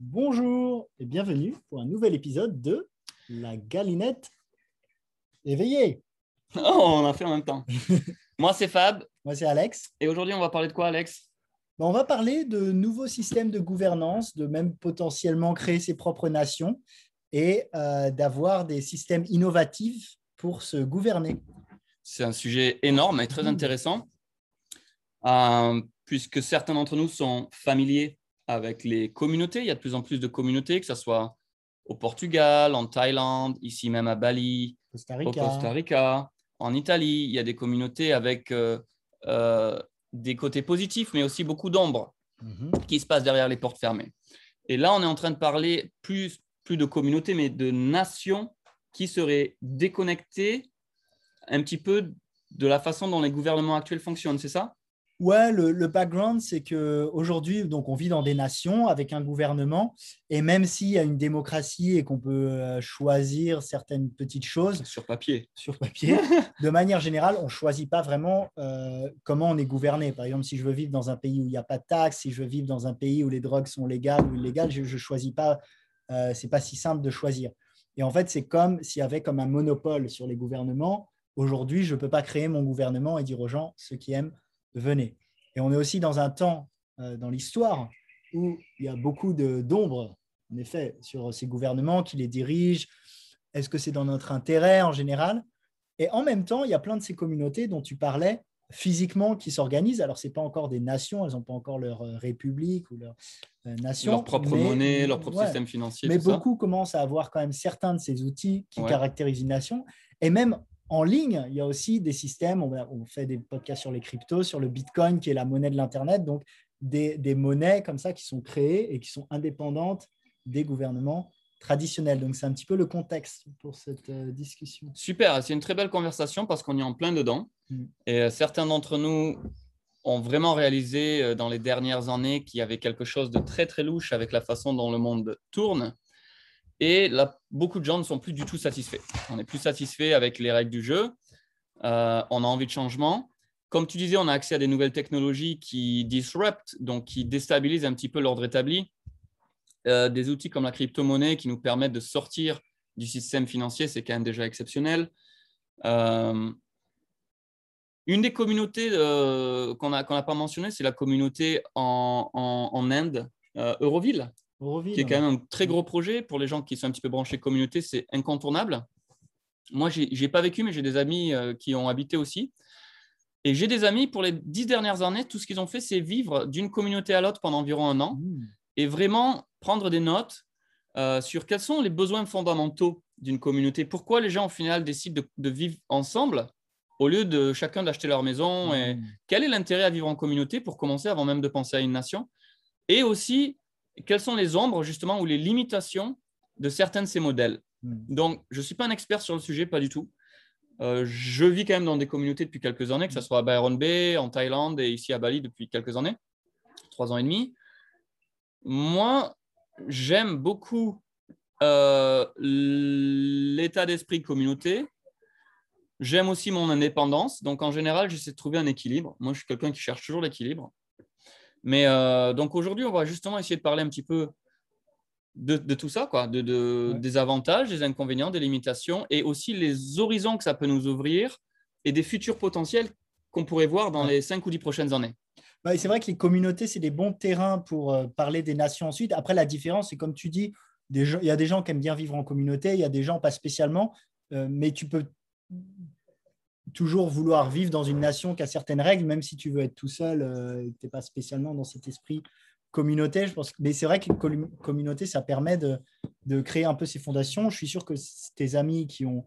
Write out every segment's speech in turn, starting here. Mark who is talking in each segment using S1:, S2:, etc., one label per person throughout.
S1: Bonjour et bienvenue pour un nouvel épisode de La Galinette éveillée.
S2: Oh, on a fait en même temps. Moi, c'est Fab.
S1: Moi, c'est Alex.
S2: Et aujourd'hui, on va parler de quoi, Alex?
S1: On va parler de nouveaux systèmes de gouvernance, de même potentiellement créer ses propres nations et euh, d'avoir des systèmes innovatifs pour se gouverner.
S2: C'est un sujet énorme et très intéressant, euh, puisque certains d'entre nous sont familiers avec les communautés. Il y a de plus en plus de communautés, que ce soit au Portugal, en Thaïlande, ici même à Bali,
S1: Costa
S2: au
S1: Rica.
S2: Costa Rica, en Italie. Il y a des communautés avec euh, euh, des côtés positifs, mais aussi beaucoup d'ombre
S1: Mhm.
S2: qui se passe derrière les portes fermées. Et là, on est en train de parler plus, plus de communautés, mais de nations qui seraient déconnectées un petit peu de la façon dont les gouvernements actuels fonctionnent, c'est ça?
S1: Ouais, le, le background, c'est que aujourd'hui, donc, on vit dans des nations avec un gouvernement, et même s'il y a une démocratie et qu'on peut euh, choisir certaines petites choses
S2: Sur papier.
S1: sur papier, de manière générale, on ne choisit pas vraiment euh, comment on est gouverné. Par exemple, si je veux vivre dans un pays où il n'y a pas de taxes, si je veux vivre dans un pays où les drogues sont légales ou illégales, je ne choisis pas. Euh, c'est pas si simple de choisir. Et en fait, c'est comme s'il y avait comme un monopole sur les gouvernements. Aujourd'hui, je ne peux pas créer mon gouvernement et dire aux gens, ceux qui aiment, venez. Et on est aussi dans un temps euh, dans l'histoire où il y a beaucoup d'ombre, en effet, sur ces gouvernements qui les dirigent. Est-ce que c'est dans notre intérêt en général? Et en même temps, il y a plein de ces communautés dont tu parlais physiquement qui s'organisent. Alors, ce n'est pas encore des nations, elles n'ont pas encore leur euh, république ou leur euh, nation.
S2: Leur propre
S1: mais-
S2: monnaie, leur propre
S1: ouais.
S2: système financier.
S1: Mais
S2: ça.
S1: beaucoup commencent à avoir quand même certains de ces outils qui
S2: Ouais.
S1: caractérisent une nation. Et même en ligne, il y a aussi des systèmes, on, fait des podcasts sur les cryptos, sur le Bitcoin qui est la monnaie de l'Internet, donc des, des monnaies comme ça qui sont créées et qui sont indépendantes des gouvernements traditionnels. Donc c'est un petit peu le contexte pour cette euh, discussion.
S2: Super, c'est une très belle conversation parce qu'on est en plein dedans.
S1: Mm.
S2: Et euh, certains d'entre nous ont vraiment réalisé euh, dans les dernières années qu'il y avait quelque chose de très très louche avec la façon dont le monde tourne. Et là, beaucoup de gens ne sont plus du tout satisfaits. On n'est plus satisfait avec les règles du jeu. Euh, on a envie de changement. Comme tu disais, on a accès à des nouvelles technologies qui disrupt, donc qui déstabilisent un petit peu l'ordre établi. Euh, des outils comme la crypto-monnaie qui nous permettent de sortir du système financier, c'est quand même déjà exceptionnel. Euh, une des communautés qu'on n'a pas mentionné, c'est la communauté en, Inde, Euroville, Qui est quand même un très gros projet. Pour les gens qui sont un petit peu branchés communauté, c'est incontournable. Moi, je n'y ai pas vécu, mais j'ai des amis euh, qui ont habité aussi. Et j'ai des amis, pour les dix dernières années, tout ce qu'ils ont fait, c'est vivre d'une communauté à l'autre pendant environ un an
S1: Mmh.
S2: et vraiment prendre des notes euh, sur quels sont les besoins fondamentaux d'une communauté. Pourquoi les gens, au final, décident de, de vivre ensemble au lieu de chacun d'acheter leur maison et
S1: Mmh.
S2: quel est l'intérêt à vivre en communauté pour commencer avant même de penser à une nation? Et aussi, quelles sont les ombres, justement, ou les limitations de certains de ces modèles
S1: Mmh.
S2: Donc, je ne suis pas un expert sur le sujet, pas du tout. Euh, je vis quand même dans des communautés depuis quelques années, que ce soit à Byron Bay, en Thaïlande et ici à Bali depuis quelques années, trois ans et demi. Moi, j'aime beaucoup euh, l'état d'esprit communauté. J'aime aussi mon indépendance. Donc, en général, j'essaie de trouver un équilibre. Moi, je suis quelqu'un qui cherche toujours l'équilibre. Mais euh, donc, aujourd'hui, on va justement essayer de parler un petit peu de, de tout ça, quoi, de, de-
S1: Ouais.
S2: des avantages, des inconvénients, des limitations et aussi les horizons que ça peut nous ouvrir et des futurs potentiels qu'on pourrait voir dans
S1: Ouais.
S2: les 5 ou 10 prochaines années.
S1: Ouais, c'est vrai que les communautés, c'est des bons terrains pour euh, parler des nations ensuite. Après, la différence, c'est comme tu dis, il y a des gens qui aiment bien vivre en communauté, il y a des gens pas spécialement, euh, mais tu peux toujours vouloir vivre dans une nation qui a certaines règles, même si tu veux être tout seul, euh, tu n'es pas spécialement dans cet esprit communauté. Je pense. Mais c'est vrai que communauté, ça permet de, de créer un peu ces fondations. Je suis sûr que tes amis qui ont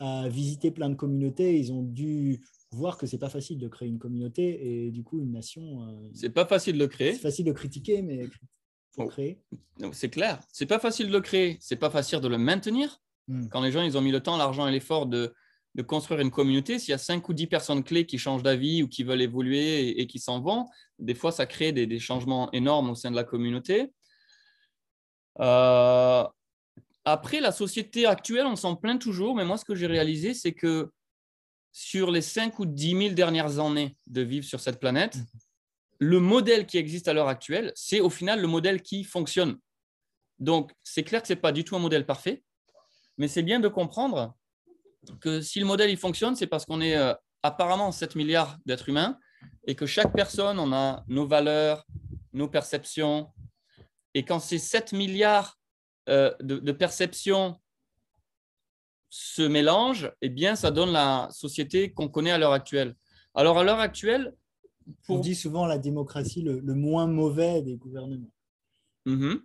S1: euh, visité plein de communautés, ils ont dû voir que c'est pas facile de créer une communauté et du coup une nation. euh,
S2: C'est pas facile de le créer.
S1: c'est facile de critiquer, mais faut
S2: Oh.
S1: créer.
S2: C'est clair. C'est pas facile de le créer. C'est pas facile de le maintenir.
S1: Hmm.
S2: Quand les gens ils ont mis le temps, l'argent et l'effort de, de construire une communauté, s'il y a 5 ou 10 personnes clés qui changent d'avis ou qui veulent évoluer et, et qui s'en vont, des fois ça crée des, des changements énormes au sein de la communauté. Euh, après, la société actuelle, on s'en plaint toujours, mais moi, ce que j'ai réalisé, c'est que sur les 5 ou 10 000 dernières années de vivre sur cette planète, le modèle qui existe à l'heure actuelle, c'est au final le modèle qui fonctionne. Donc, c'est clair que ce n'est pas du tout un modèle parfait, mais c'est bien de comprendre que si le modèle il fonctionne, c'est parce qu'on est euh, apparemment 7 milliards d'êtres humains et que chaque personne, on a nos valeurs, nos perceptions. Et quand ces 7 milliards euh, de, perceptions se mélangent, eh bien, ça donne la société qu'on connaît à l'heure actuelle. Alors, à l'heure actuelle,
S1: on dit souvent la démocratie le, moins mauvais des gouvernements.
S2: Mhm.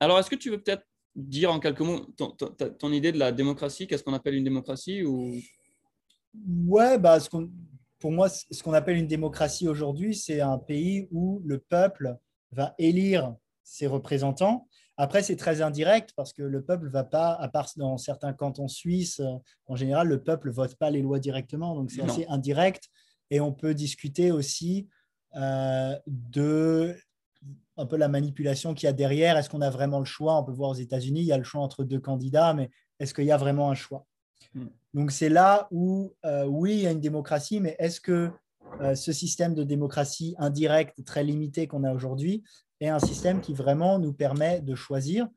S2: Alors, est-ce que tu veux peut-être dire en quelques mots ton, idée de la démocratie Qu'est-ce qu'on appelle une démocratie ou...
S1: Ouais, bah, ce pour moi, ce qu'on appelle une démocratie aujourd'hui, c'est un pays où le peuple va élire ses représentants. Après, c'est très indirect parce que le peuple ne va pas, à part dans certains cantons suisses, en général, le peuple ne vote pas les lois directement. Donc, c'est assez indirect. Et on peut discuter aussi euh, de un peu la manipulation qu'il y a derrière. Est-ce qu'on a vraiment le choix? On peut voir aux États-Unis, il y a le choix entre deux candidats, mais est-ce qu'il y a vraiment un choix? Hmm. Donc c'est là où, euh, oui, il y a une démocratie, mais est-ce que euh, ce système de démocratie indirecte, très limité qu'on a aujourd'hui, est un système qui vraiment nous permet de choisir?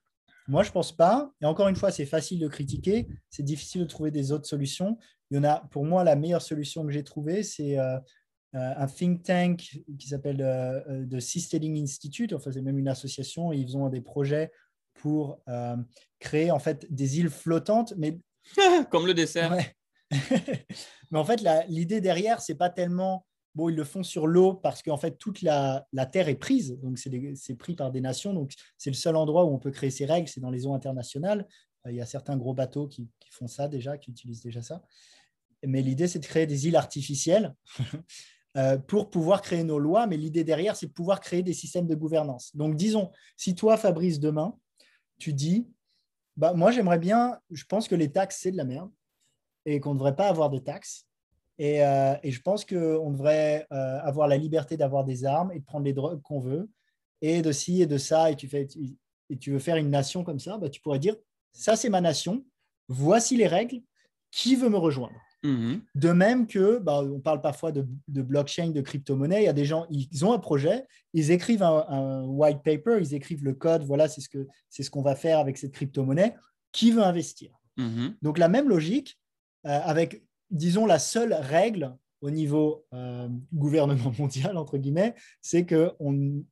S1: Moi, je ne pense pas. Et encore une fois, c'est facile de critiquer, c'est difficile de trouver des autres solutions. Il y en a, pour moi, la meilleure solution que j'ai trouvée, c'est euh, euh, un think tank qui s'appelle euh, The Seasteading Institute. Enfin, c'est même une association. Et ils ont des projets pour créer en fait des îles flottantes, mais
S2: comme le dessert.
S1: mais en fait, l'idée derrière, c'est pas tellement bon, ils le font sur l'eau parce qu'en fait, toute la, la, terre est prise. Donc, c'est pris par des nations. Donc, c'est le seul endroit où on peut créer ces règles, c'est dans les eaux internationales. il y a certains gros bateaux qui, qui, font ça déjà, qui utilisent déjà ça mais l'idée, c'est de créer des îles artificielles euh, pour pouvoir créer nos lois. Mais l'idée derrière, c'est de pouvoir créer des systèmes de gouvernance. Donc, disons, si toi, Fabrice, demain, tu dis, bah, moi, j'aimerais bien, je pense que les taxes, c'est de la merde et qu'on ne devrait pas avoir de taxes. Et, euh, je pense qu'on devrait euh, avoir la liberté d'avoir des armes et de prendre les drogues qu'on veut, et de ci et de ça, et tu, fais, et tu veux faire une nation comme ça, bah, tu pourrais dire, ça c'est ma nation, voici les règles, qui veut me rejoindre? Mhm. De même que, bah, on parle parfois de, blockchain, de crypto-monnaie, il y a des gens, ils ont un projet, ils écrivent un, white paper, ils écrivent le code, voilà, c'est ce qu'on ce qu'on va faire avec cette crypto-monnaie. Qui veut investir? Mhm. Donc la même logique, euh, avec, disons, la seule règle au niveau euh, gouvernement mondial, entre guillemets, c'est que on,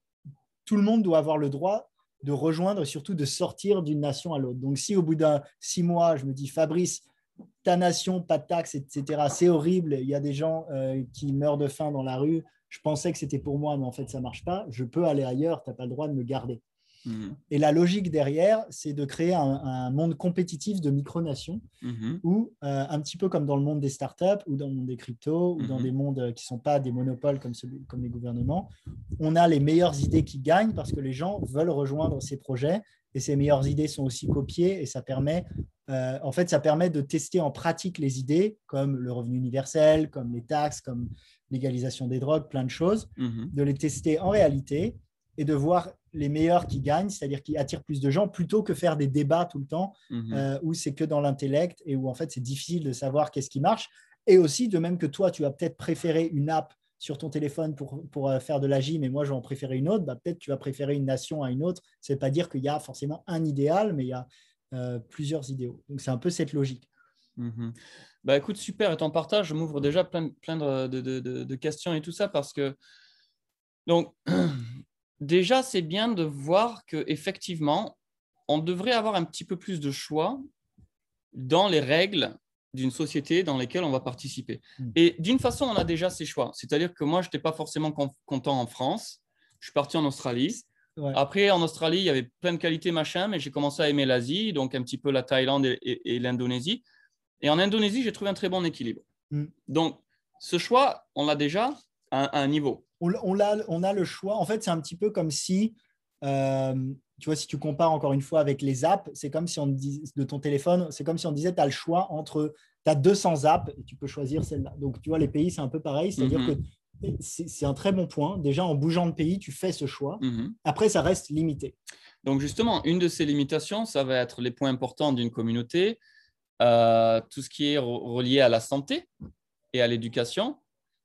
S1: tout le monde doit avoir le droit de rejoindre et surtout de sortir d'une nation à l'autre. Donc si au bout d'un six mois, je me dis, Fabrice, ta nation, pas de taxes, etc. C'est horrible. Il y a des gens euh, qui meurent de faim dans la rue. Je pensais que c'était pour moi, mais en fait, ça marche pas. Je peux aller ailleurs. Tu n'as pas le droit de me garder. Mhm. Et la logique derrière, c'est de créer un, monde compétitif de micronations mhm. où, euh, un petit peu comme dans le monde des startups ou dans le monde des cryptos ou dans mhm. des mondes euh, qui ne sont pas des monopoles comme, comme les gouvernements, on a les meilleures idées qui gagnent parce que les gens veulent rejoindre ces projets et ces meilleures idées sont aussi copiées et ça permet, euh, en fait, ça permet de tester en pratique les idées comme le revenu universel, comme les taxes, comme l'égalisation des drogues, plein de choses, mhm. de les tester en réalité et de voir les meilleurs qui gagnent, c'est-à-dire qui attirent plus de gens, plutôt que faire des débats tout le temps mhm. euh, où c'est que dans l'intellect et où en fait c'est difficile de savoir qu'est-ce qui marche. Et aussi, de même que toi, tu as peut-être préféré une app sur ton téléphone pour, pour euh, faire de la gym et moi je vais en préférer une autre, bah, peut-être tu vas préférer une nation à une autre. Ce n'est pas dire qu'il y a forcément un idéal, mais il y a euh, plusieurs idéaux. Donc c'est un peu cette logique.
S2: Mhm. Bah écoute, super, et ton partage m'ouvre déjà plein, plein de, de, de, questions et tout ça parce que donc déjà c'est bien de voir que effectivement on devrait avoir un petit peu plus de choix dans les règles d'une société dans laquelle on va participer. Hmm. Et d'une façon, on a déjà ces choix. C'est-à-dire que moi, je n'étais pas forcément content en France. Je suis parti en Australie. Après, en Australie, il y avait plein de qualités, machin, mais j'ai commencé à aimer l'Asie, donc un petit peu la Thaïlande et, l'Indonésie. Et en Indonésie, j'ai trouvé un très bon équilibre. Hmm. Donc, ce choix, on l'a déjà à, un niveau.
S1: On, on, a, on a le choix. En fait, c'est un petit peu comme si euh, tu vois, si tu compares encore une fois avec les apps, c'est comme si on dit, de ton téléphone, c'est comme si on disait, tu as le choix entre, tu as 200 apps et tu peux choisir celle-là. Donc, tu vois, les pays, c'est un peu pareil, c'est-à-dire mhm. que c'est un très bon point. Déjà, en bougeant de pays, tu fais ce choix. Mhm. Après, ça reste limité.
S2: Donc, justement, une de ces limitations, ça va être les points importants d'une communauté, euh, tout ce qui est relié à la santé et à l'éducation,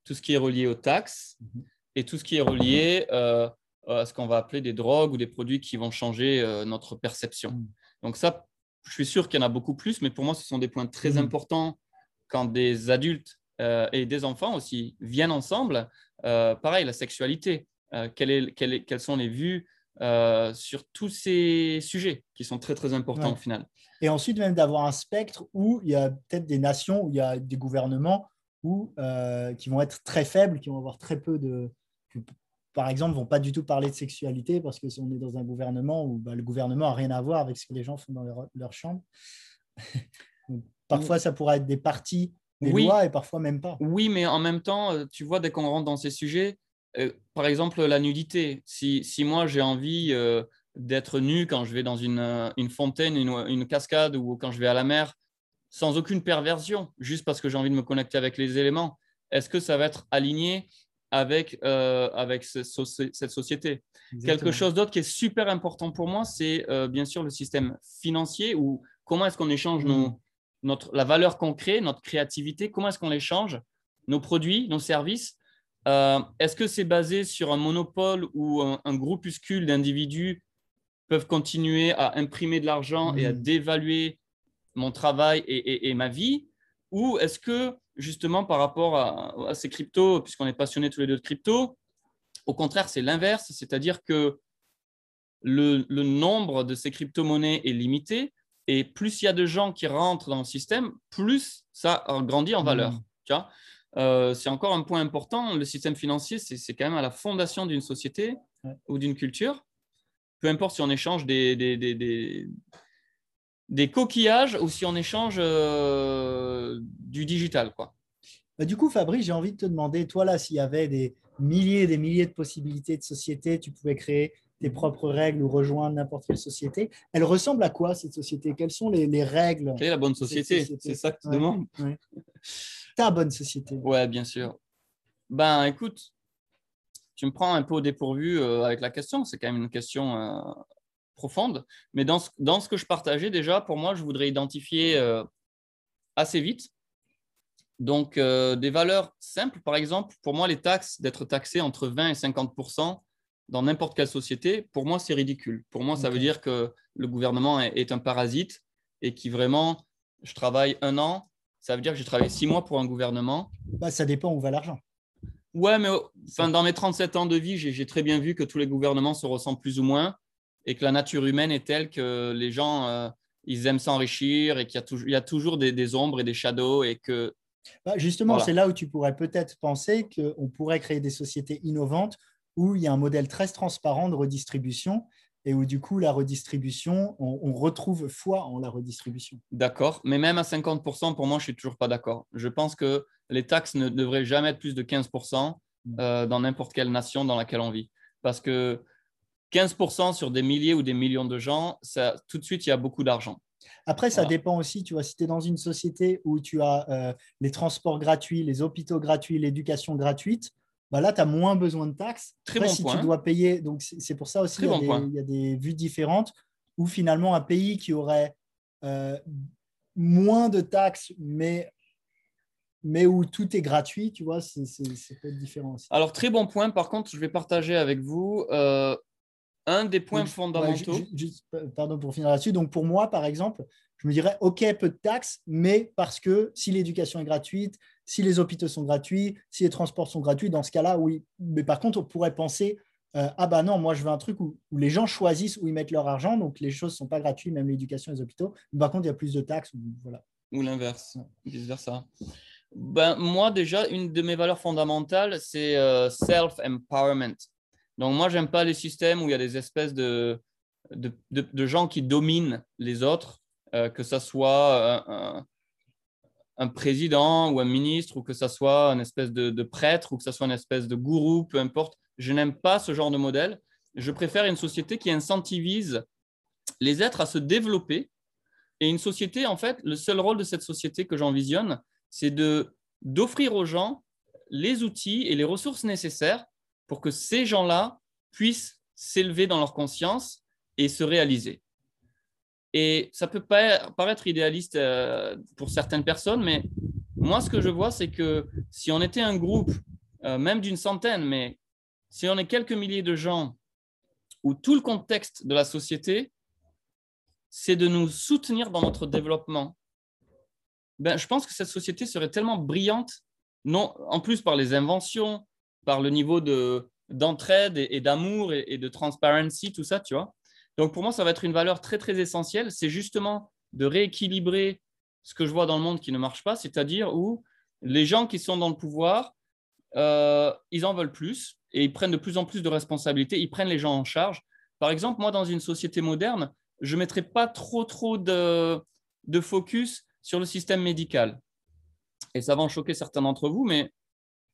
S2: tout ce qui est relié aux taxes mhm. et tout ce qui est relié euh, à ce qu'on va appeler des drogues ou des produits qui vont changer notre perception. Mm. Donc ça, je suis sûr qu'il y en a beaucoup plus, mais pour moi, ce sont des points très importants quand des adultes et des enfants aussi viennent ensemble. pareil, la sexualité. quelles sont les vues euh, sur tous ces sujets qui sont très très importants au final.
S1: Et ensuite même d'avoir un spectre où il y a peut-être des nations, où il y a des gouvernements où, euh, qui vont être très faibles, qui vont avoir très peu de... Par exemple, vont pas du tout parler de sexualité parce que si on est dans un gouvernement où bah, le gouvernement n'a rien à voir avec ce que les gens font dans leur, chambre. parfois, ça pourra être des parties des lois et parfois même pas.
S2: Oui, mais en même temps, euh, tu vois, dès qu'on rentre dans ces sujets, euh, par exemple, la nudité. Si, moi j'ai envie euh, d'être nu quand je vais dans une, euh, fontaine, une, cascade ou quand je vais à la mer, sans aucune perversion, juste parce que j'ai envie de me connecter avec les éléments, est-ce que ça va être aligné avec, avec cette société? Quelque chose d'autre qui est super important pour moi, c'est bien sûr le système financier ou comment est-ce qu'on échange nos, mm. Notre, la valeur qu'on crée, notre créativité, comment est-ce qu'on échange nos produits, nos services euh, est-ce que c'est basé sur un monopole où un, groupuscule d'individus peuvent continuer à imprimer de l'argent et à hmm. dévaluer mon travail et, ma vie? Ou est-ce que, justement, par rapport à, ces cryptos, puisqu'on est passionnés tous les deux de crypto, au contraire, c'est l'inverse, c'est-à-dire que le, nombre de ces crypto-monnaies est limité et plus il y a de gens qui rentrent dans le système, plus ça grandit en valeur. Tu vois euh, c'est encore un point important. Le système financier, c'est quand même à la fondation d'une société ou d'une culture. Peu importe si on échange des, des, coquillages ou si on échange euh, du digital. Quoi.
S1: Bah, du coup, Fabrice, j'ai envie de te demander, toi là, s'il y avait des milliers et des milliers de possibilités de sociétés, tu pouvais créer tes propres règles ou rejoindre n'importe quelle société. Elle ressemble à quoi cette société? Quelles sont les, règles
S2: Quelle est la bonne société? C'est ça que tu demandes?
S1: ta bonne société.
S2: Ouais, bien sûr. Ben, écoute, tu me prends un peu au dépourvu euh, avec la question. C'est quand même une question euh, profonde. Mais dans ce, dans ce que je partageais déjà, pour moi, je voudrais identifier euh, assez vite. Donc, des valeurs simples, par exemple, pour moi, les taxes, d'être taxé entre 20 et 50 dans n'importe quelle société, pour moi, c'est ridicule. Pour moi, ça veut dire que le gouvernement est, est un parasite et qui vraiment, je travaille un an, ça veut dire que j'ai travaillé six mois pour un gouvernement.
S1: Bah, ça dépend où va l'argent.
S2: Ouais, mais enfin, dans mes 37 ans de vie, j'ai très bien vu que tous les gouvernements se ressemblent plus ou moins et que la nature humaine est telle que les gens, euh, ils aiment s'enrichir et qu'il y, a toujours des, ombres et des shadows et que.
S1: Bah, justement, c'est là où tu pourrais peut-être penser qu'on pourrait créer des sociétés innovantes où il y a un modèle très transparent de redistribution et où du coup la redistribution, on, retrouve foi en la redistribution.
S2: D'accord, mais même à 50%, pour moi, je suis toujours pas d'accord. Je pense que les taxes ne devraient jamais être plus de 15% mm. euh, dans n'importe quelle nation dans laquelle on vit. Parce que 15% sur des milliers ou des millions de gens, ça, tout de suite, il y a beaucoup d'argent.
S1: Après, ça dépend aussi, tu vois, si tu es dans une société où tu as euh, les transports gratuits, les hôpitaux gratuits, l'éducation gratuite, bah là, tu as moins besoin de taxes.
S2: Très bon
S1: si
S2: tu
S1: dois payer, donc c'est pour ça aussi qu'il y, a des vues différentes où finalement un pays qui aurait euh, moins de taxes, mais, mais où tout est gratuit, tu vois, c'est peut-être différent aussi.
S2: Alors, très bon point. Par contre, je vais partager avec vous euh, un des points fondamentaux.
S1: pardon pour finir là-dessus. Donc, pour moi, par exemple, je me dirais, OK, peu de taxes, mais parce que si l'éducation est gratuite, si les hôpitaux sont gratuits, si les transports sont gratuits, dans ce cas-là, oui. Mais par contre, on pourrait penser, euh, ah bah non, moi je veux un truc où, les gens choisissent où ils mettent leur argent, donc les choses ne sont pas gratuites, même l'éducation les hôpitaux. Par contre, il y a plus de taxes. Voilà.
S2: Ou l'inverse, vice-versa. Ben, moi, déjà, une de mes valeurs fondamentales, c'est euh, self-empowerment. Donc, moi, j'aime pas les systèmes où il y a des espèces de, de, gens qui dominent les autres euh, que ce soit un, président ou un ministre, ou que ce soit une espèce de, prêtre, ou que ce soit une espèce de gourou, peu importe. Je n'aime pas ce genre de modèle. Je préfère une société qui incentivise les êtres à se développer. Et une société, en fait, le seul rôle de cette société que j'envisionne, c'est d'offrir aux gens les outils et les ressources nécessaires pour que ces gens-là puissent s'élever dans leur conscience et se réaliser. Et ça peut paraître idéaliste euh, pour certaines personnes, mais moi, ce que je vois, c'est que si on était un groupe, euh, même d'une centaine, mais si on est quelques milliers de gens où tout le contexte de la société, c'est de nous soutenir dans notre développement. Ben, je pense que cette société serait tellement brillante, non, en plus par les inventions, par le niveau de, d'entraide et, d'amour et, et, de transparency, tout ça, tu vois. Donc pour moi, ça va être une valeur très, très essentielle. C'est justement de rééquilibrer ce que je vois dans le monde qui ne marche pas, c'est-à-dire où les gens qui sont dans le pouvoir, euh, ils en veulent plus et ils prennent de plus en plus de responsabilités, ils prennent les gens en charge. Par exemple, moi, dans une société moderne, je ne mettrais pas trop, trop de, de focus sur le système médical. Et ça va en choquer certains d'entre vous, mais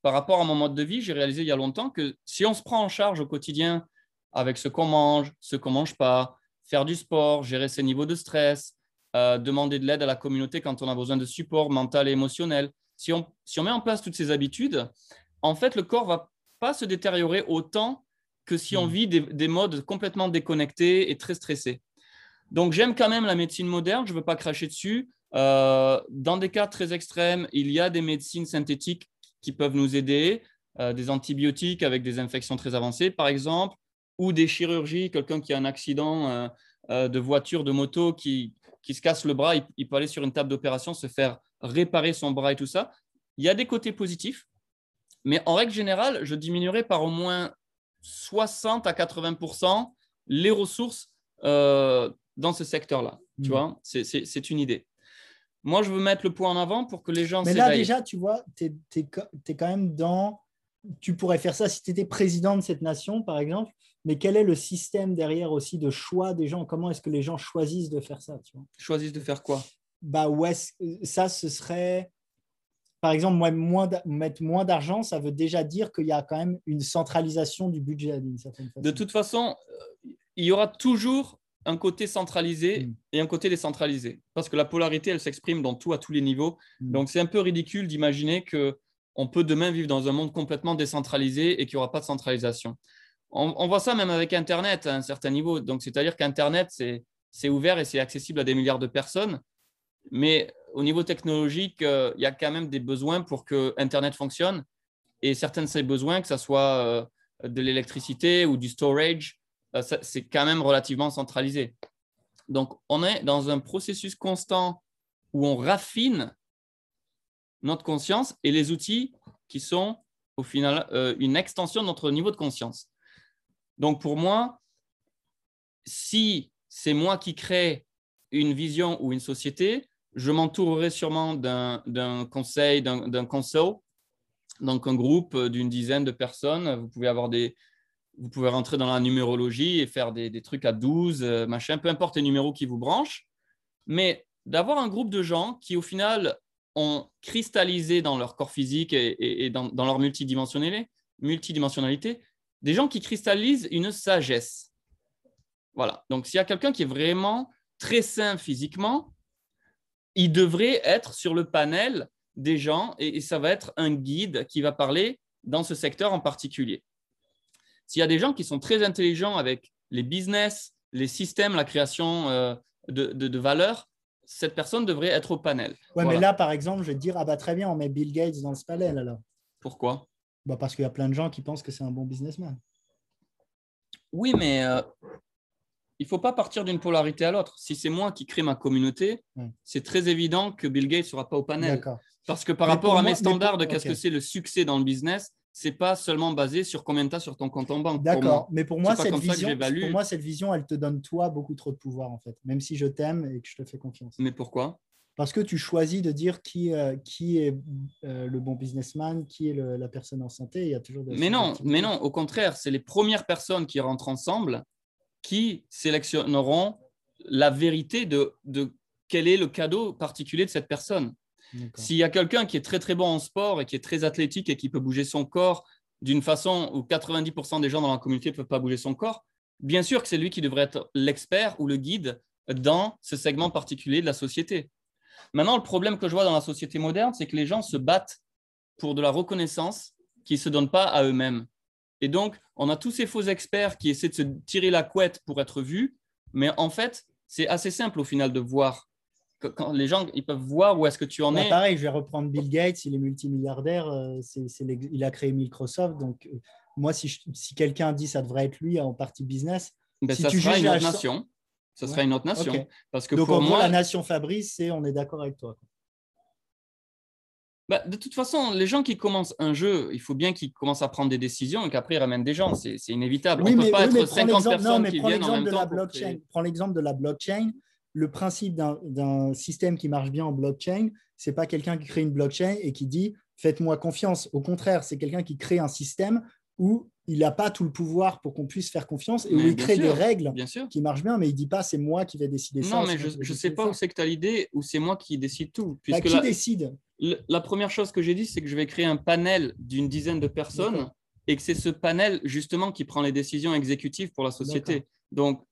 S2: par rapport à mon mode de vie, j'ai réalisé il y a longtemps que si on se prend en charge au quotidien avec ce qu'on mange, ce qu'on ne mange pas, faire du sport, gérer ses niveaux de stress, euh, demander de l'aide à la communauté quand on a besoin de support mental et émotionnel, si on, si on met en place toutes ces habitudes, en fait, le corps va pas se détériorer autant que si on mmh. vit des, modes complètement déconnectés et très stressés. Donc, j'aime quand même la médecine moderne, je ne veux pas cracher dessus. Euh, dans des cas très extrêmes, il y a des médecines synthétiques qui peuvent nous aider, euh, des antibiotiques avec des infections très avancées, par exemple, ou des chirurgies, quelqu'un qui a un accident euh, de voiture, de moto, qui, qui se casse le bras, il, peut aller sur une table d'opération, se faire réparer son bras et tout ça. Il y a des côtés positifs, mais en règle générale, je diminuerai par au moins 60 à 80% les ressources euh, dans ce secteur-là. Tu hmm. vois, c'est une idée. Moi, je veux mettre le point en avant pour que les gens.
S1: Mais là, déjà, tu vois, tu es, es, quand même dans. Tu pourrais faire ça si tu étais président de cette nation, par exemple mais quel est le système derrière aussi de choix des gens? Comment est-ce que les gens choisissent de faire ça tu vois?
S2: Choisissent de faire quoi?
S1: Bah ouais, ça, ce serait, par exemple, moins mettre moins d'argent, ça veut déjà dire qu'il y a quand même une centralisation du budget d'une certaine façon.
S2: De toute façon, euh, il y aura toujours un côté centralisé mm. et un côté décentralisé, parce que la polarité, elle s'exprime dans tout à tous les niveaux. Mm. Donc c'est un peu ridicule d'imaginer que on peut demain vivre dans un monde complètement décentralisé et qu'il n'y aura pas de centralisation on, voit ça même avec Internet à un certain niveau. Donc, c'est-à-dire qu'Internet, c'est ouvert et c'est accessible à des milliards de personnes. Mais au niveau technologique, euh, il y a quand même des besoins pour que Internet fonctionne. Et certains de ces besoins, que ce soit euh, de l'électricité ou du storage, euh, c'est quand même relativement centralisé. Donc, on est dans un processus constant où on raffine notre conscience et les outils qui sont au final une extension de notre niveau de conscience. Donc pour moi, si c'est moi qui crée une vision ou une société, je m'entourerai sûrement d'un conseil, d'un conseil, donc un groupe d'une dizaine de personnes. Vous pouvez avoir des, vous pouvez rentrer dans la numérologie et faire des, trucs à 12, euh, machin, peu importe les numéros qui vous branchent. Mais d'avoir un groupe de gens qui, au final, ont cristallisé dans leur corps physique et, dans, leur multidimensionnalité des gens qui cristallisent une sagesse. Voilà. Donc, s'il y a quelqu'un qui est vraiment très sain physiquement, il devrait être sur le panel des gens et, ça va être un guide qui va parler dans ce secteur en particulier. S'il y a des gens qui sont très intelligents avec les business, les systèmes, la création euh, de, de, valeur, cette personne devrait être au panel.
S1: Ouais, mais là, par exemple, je vais te dire, ah bah très bien, on met Bill Gates dans ce panel alors.
S2: Pourquoi?
S1: Bah Parce qu'il y a plein de gens qui pensent que c'est un bon businessman.
S2: Oui, mais euh, il ne faut pas partir d'une polarité à l'autre. Si c'est moi qui crée ma communauté, c'est très évident que Bill Gates ne sera pas au panel. Parce que par rapport à mes standards de qu'est-ce que c'est le succès dans le business, c'est pas seulement basé sur combien tu as sur ton compte en banque.
S1: D'accord, mais pour moi, cette vision, pour moi, cette vision, elle te donne toi beaucoup trop de pouvoir en fait, même si je t'aime et que je te fais confiance.
S2: Mais pourquoi?
S1: Parce que tu choisis de dire qui, euh, qui est euh, le bon businessman, qui est la personne en santé. Il y a toujours
S2: mais non, mais non, au contraire, c'est les premières personnes qui rentrent ensemble qui sélectionneront la vérité de, de quel est le cadeau particulier de cette personne. S'il y a quelqu'un qui est très très bon en sport et qui est très athlétique et qui peut bouger son corps d'une façon où 90% des gens dans la communauté ne peuvent pas bouger son corps, bien sûr que c'est lui qui devrait être l'expert ou le guide dans ce segment particulier de la société. Maintenant, le problème que je vois dans la société moderne, c'est que les gens se battent pour de la reconnaissance qui ne se donnent pas à eux-mêmes. Et donc, on a tous ces faux experts qui essaient de se tirer la couette pour être vus, mais en fait, c'est assez simple au final de voir. Quand les gens ils peuvent voir où est-ce que tu en bah, es.
S1: Pareil, je vais reprendre Bill Gates, il est multimilliardaire, euh, il a créé Microsoft. Donc, euh, moi, si, si quelqu'un dit ça devrait être lui en partie business,
S2: Ben, ça sera une autre nation. Ça sera une autre nation. Parce que
S1: Donc,
S2: pour
S1: en
S2: moi,
S1: la nation Fabrice, c'est on est d'accord avec toi.
S2: bah, de toute façon, les gens qui commencent un jeu, il faut bien qu'ils commencent à prendre des décisions et qu'après ils ramènent des gens. C'est inévitable.
S1: Oui,
S2: On ne peut pas
S1: oui,
S2: être
S1: prends
S2: 50
S1: l'exemple-
S2: personnes
S1: non,
S2: qui viennent en même
S1: de
S2: temps.
S1: la blockchain.
S2: créer-
S1: Prends l'exemple de la blockchain. Le principe d'un- d'un système qui marche bien en blockchain, c'est pas quelqu'un qui crée une blockchain et qui dit faites-moi confiance. Au contraire, c'est quelqu'un qui crée un système où il n'a pas tout le pouvoir pour qu'on puisse faire confiance et où
S2: Mais
S1: il crée
S2: sûr,
S1: des règles
S2: Bien sûr.
S1: qui marchent bien, mais il dit pas c'est moi qui vais décider ça.
S2: Non,
S1: c'est
S2: mais je ne sais pas
S1: ça.
S2: où c'est que tu as l'idée, ou c'est moi qui décide tout.
S1: Bah,
S2: Puisque
S1: qui
S2: la,
S1: décide?
S2: la première chose que j'ai dit, c'est que je vais créer un panel d'une dizaine de personnes et que c'est ce panel justement qui prend les décisions exécutives pour la société. Donc,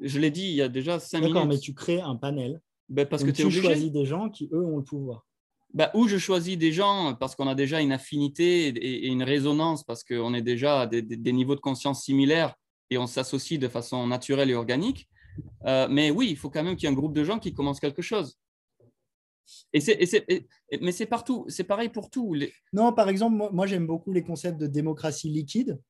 S2: je l'ai dit il y a déjà cinq minutes.
S1: D'accord, mais tu crées un panel.
S2: Ben, parce
S1: Donc,
S2: que tu es
S1: tu
S2: obligé.
S1: choisis des gens qui, eux, ont le pouvoir.
S2: Bah, ou je choisis des gens parce qu'on a déjà une affinité et, une résonance, parce qu'on est déjà à des, niveaux de conscience similaires et on s'associe de façon naturelle et organique. Euh, mais oui, il faut quand même qu'il y ait un groupe de gens qui commencent quelque chose. Mais c'est partout, c'est pareil pour tout.
S1: Non, par exemple, moi, j'aime beaucoup les concepts de démocratie liquide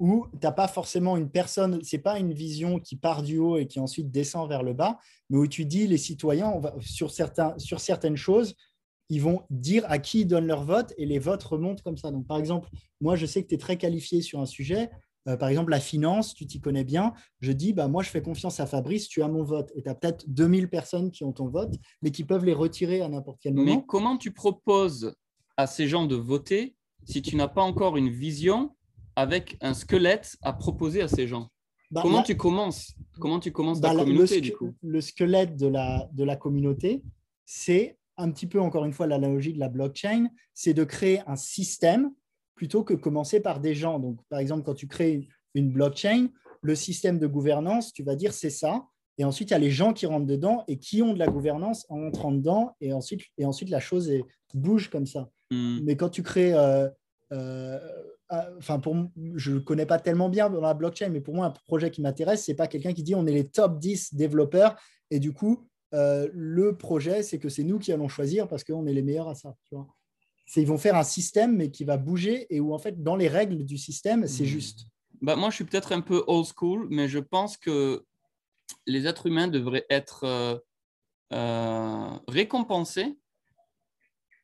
S1: où tu n'as pas forcément une personne, c'est pas une vision qui part du haut et qui ensuite descend vers le bas, mais où tu dis les citoyens, sur certaines choses, ils vont dire à qui ils donnent leur vote et les votes remontent comme ça. Donc, par exemple, moi, je sais que tu es très qualifié sur un sujet. Euh, par exemple, la finance, tu t'y connais bien. Je dis, bah, moi, je fais confiance à Fabrice, tu as mon vote. Et tu as peut-être 2000 personnes qui ont ton vote, mais qui peuvent les retirer à n'importe quel moment.
S2: Mais comment tu proposes à ces gens de voter si tu n'as pas encore une vision avec un squelette à proposer à ces gens?
S1: Bah,
S2: Comment
S1: là-
S2: tu commences? Comment tu commences
S1: Bah, la-
S2: communauté
S1: le,
S2: du coup?
S1: le squelette de la, de la communauté, c'est un petit peu, encore une fois, l'analogie de la blockchain, c'est de créer un système plutôt que commencer par des gens. Donc, par exemple, quand tu crées une, blockchain, le système de gouvernance, tu vas dire c'est ça. Et ensuite, il y a les gens qui rentrent dedans et qui ont de la gouvernance en entrant dedans. Et ensuite, et ensuite la chose est- bouge comme ça.
S2: Hmm.
S1: Mais quand tu crées, euh, euh, euh, enfin pour je ne connais pas tellement bien dans la blockchain, mais pour moi un projet qui m'intéresse, c'est pas quelqu'un qui dit on est les top 10 développeurs et du coup euh, le projet c'est que c'est nous qui allons choisir parce qu'on est les meilleurs à ça. Tu vois. C'est ils vont faire un système mais qui va bouger et où en fait dans les règles du système c'est
S2: Hmm.
S1: juste.
S2: Bah, moi, je suis peut-être un peu old school, mais je pense que les êtres humains devraient être euh, euh, récompensés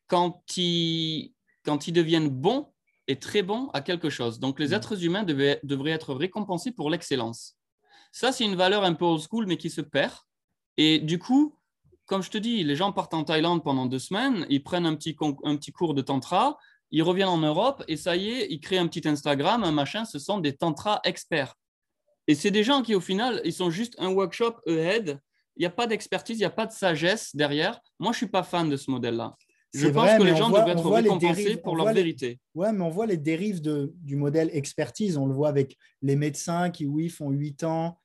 S2: quand ils, quand ils deviennent bons et très bons à quelque chose. Donc, les
S1: Mm.
S2: êtres humains devaient- devraient être récompensés pour l'excellence. Ça, c'est une valeur un peu old school, mais qui se perd. Et du coup, comme je te dis, les gens partent en Thaïlande pendant deux semaines, ils prennent un petit, un petit cours de tantra, ils reviennent en Europe et ça y est, ils créent un petit Instagram, un machin, ce sont des tantra experts. Et c'est des gens qui, au final, ils sont juste un workshop ahead. Il n'y a pas d'expertise, il n'y a pas de sagesse derrière. Moi, je ne suis pas fan de ce modèle-là. Je pense
S1: vrai,
S2: que les gens
S1: voit-
S2: devraient être récompensés
S1: dérives,
S2: pour leur
S1: les-
S2: vérité.
S1: Ouais, mais on voit les dérives de, du modèle expertise. On le voit avec les médecins qui, oui, font 8 ans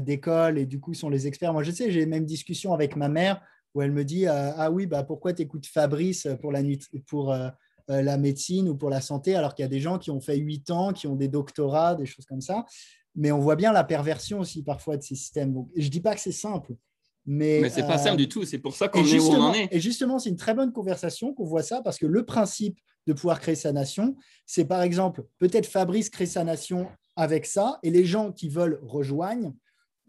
S1: d'école et du coup sont les experts. Moi, je sais, j'ai les mêmes discussions avec ma mère où elle me dit euh, Ah oui, bah, pourquoi tu écoutes Fabrice pour, la, nut- pour euh, euh, la médecine ou pour la santé alors qu'il y a des gens qui ont fait 8 ans, qui ont des doctorats, des choses comme ça? Mais on voit bien la perversion aussi parfois de ces systèmes. Donc, je ne dis pas que c'est simple. Mais,
S2: Mais c'est pas
S1: euh,
S2: simple du tout. C'est pour ça qu'on est où on en est.
S1: et justement, c'est une très bonne conversation qu'on voit ça parce que le principe de pouvoir créer sa nation, c'est par exemple, peut-être Fabrice crée sa nation avec ça et les gens qui veulent rejoignent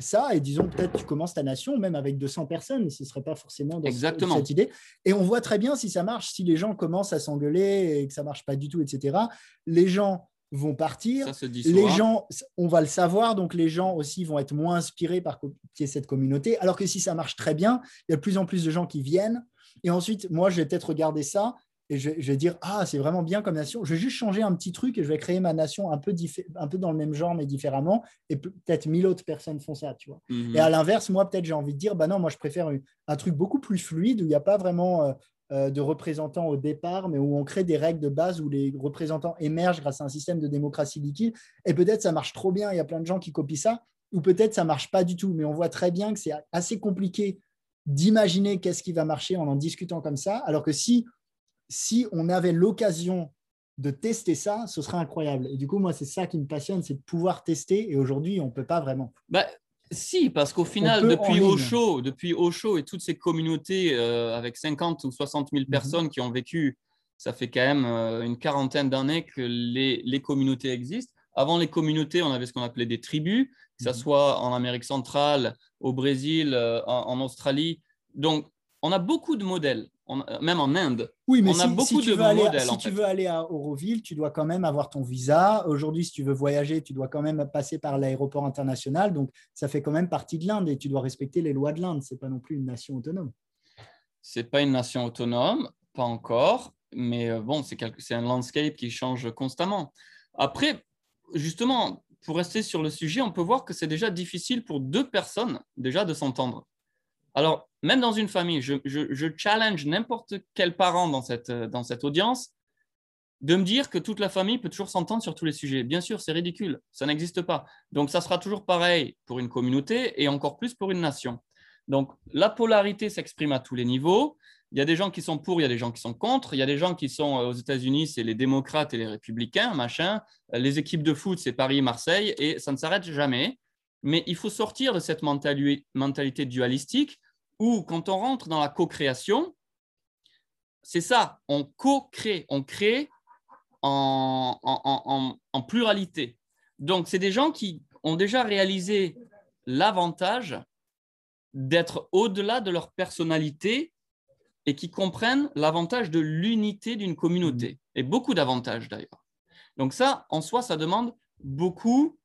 S1: ça et disons peut-être tu commences ta nation même avec 200 personnes, ce ne serait pas forcément dans
S2: Exactement.
S1: cette idée. Et on voit très bien si ça marche, si les gens commencent à s'engueuler et que ça marche pas du tout, etc. Les gens vont partir,
S2: Ça se dit
S1: les gens, on va le savoir, donc les gens aussi vont être moins inspirés par cette communauté. Alors que si ça marche très bien, il y a de plus en plus de gens qui viennent. Et ensuite, moi, je vais peut-être regarder ça et je, je vais dire Ah, c'est vraiment bien comme nation. Je vais juste changer un petit truc et je vais créer ma nation un peu, un peu dans le même genre, mais différemment. Et pe- peut-être mille autres personnes font ça, tu vois.
S2: Mhm.
S1: Et à l'inverse, moi, peut-être j'ai envie de dire, bah non, moi, je préfère un, un truc beaucoup plus fluide où il n'y a pas vraiment euh, euh, de représentants au départ, mais où on crée des règles de base où les représentants émergent grâce à un système de démocratie liquide. Et peut-être ça marche trop bien, il y a plein de gens qui copient ça, ou peut-être ça marche pas du tout. Mais on voit très bien que c'est assez compliqué d'imaginer qu'est-ce qui va marcher en en discutant comme ça, alors que si, si on avait l'occasion de tester ça, ce serait incroyable. Et du coup, moi, c'est ça qui me passionne, c'est de pouvoir tester. Et aujourd'hui, on ne peut pas vraiment.
S2: Bah, si, parce qu'au final, depuis. Osho, depuis Osho et toutes ces communautés euh, avec 50 ou 60 000
S1: Mhm.
S2: personnes qui ont vécu, ça fait quand même euh, une quarantaine d'années que les, les communautés existent. Avant les communautés, on avait ce qu'on appelait des tribus, que ce
S1: Mhm.
S2: soit en Amérique centrale, au Brésil, euh, en, en Australie. Donc, on a beaucoup de modèles, On- même en Inde.
S1: Oui, mais
S2: On a
S1: si,
S2: beaucoup
S1: si tu
S2: de
S1: veux aller,
S2: modèles,
S1: si
S2: en
S1: tu
S2: fait.
S1: veux aller à Auroville, tu dois quand même avoir ton visa. Aujourd'hui, si tu veux voyager, tu dois quand même passer par l'aéroport international. Donc, ça fait quand même partie de l'Inde et tu dois respecter les lois de l'Inde. Ce n'est pas non plus une nation autonome.
S2: C'est pas une nation autonome, pas encore, mais euh, bon, c'est quelque- c'est un landscape qui change constamment. Après, justement, pour rester sur le sujet, on peut voir que c'est déjà difficile pour deux personnes déjà de s'entendre. Alors, même dans une famille, je, challenge n'importe quel parent dans cette, euh, dans cette audience de me dire que toute la famille peut toujours s'entendre sur tous les sujets. Bien sûr, c'est ridicule, ça n'existe pas. Donc, ça sera toujours pareil pour une communauté et encore plus pour une nation. Donc, la polarité s'exprime à tous les niveaux. Il y a des gens qui sont pour, il y a des gens qui sont contre. Il y a des gens qui sont euh, aux États-Unis, c'est les démocrates et les républicains, machin. Les équipes de foot, c'est Paris, Marseille, et ça ne s'arrête jamais. Mais il faut sortir de cette mentali- mentalité dualistique où, quand on rentre dans la co-création, c'est ça, on co-crée, on crée en, en- en- en- en pluralité. Donc, c'est des gens qui ont déjà réalisé l'avantage d'être au-delà de leur personnalité et qui comprennent l'avantage de l'unité d'une communauté. Et beaucoup d'avantages d'ailleurs. Donc ça, en soi, ça demande beaucoup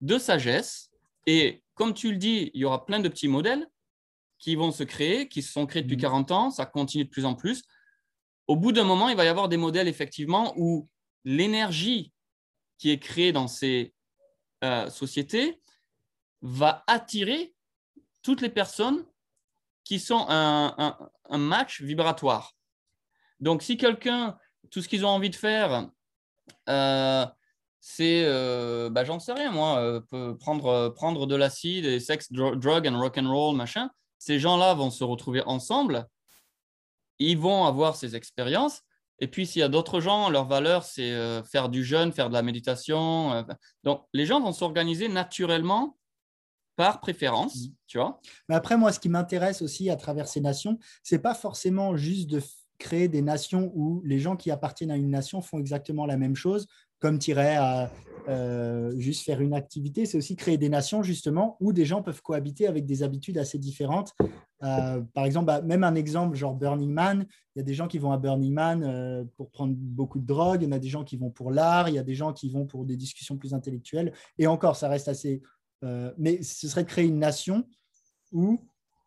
S2: de sagesse. Et comme tu le dis, il y aura plein de petits modèles qui vont se créer, qui se sont créés depuis
S1: Mhm.
S2: 40 ans, ça continue de plus en plus. Au bout d'un moment, il va y avoir des modèles effectivement où l'énergie qui est créée dans ces euh, sociétés va attirer toutes les personnes qui sont un, un- un match vibratoire. Donc, si quelqu'un, tout ce qu'ils ont envie de faire, euh, c'est, euh, bah, j'en sais rien, moi, euh, peut prendre, prendre de l'acide et sex, drug and rock and roll, machin, ces gens-là vont se retrouver ensemble, ils vont avoir ces expériences. Et puis, s'il y a d'autres gens, leur valeur, c'est euh, faire du jeûne, faire de la méditation. euh, donc, les gens vont s'organiser naturellement par préférence,
S1: Mhm.
S2: tu vois.
S1: Mais après, moi, ce qui m'intéresse aussi à travers ces nations, c'est pas forcément juste de créer des nations où les gens qui appartiennent à une nation font exactement la même chose, comme irais à euh, juste faire une activité. C'est aussi créer des nations, justement, où des gens peuvent cohabiter avec des habitudes assez différentes. Euh, par exemple, bah, même un exemple, genre Burning Man, il y a des gens qui vont à Burning Man euh, pour prendre beaucoup de drogue, il y en a des gens qui vont pour l'art, il y a des gens qui vont pour des discussions plus intellectuelles. Et encore, ça reste assez mais ce serait de créer une nation où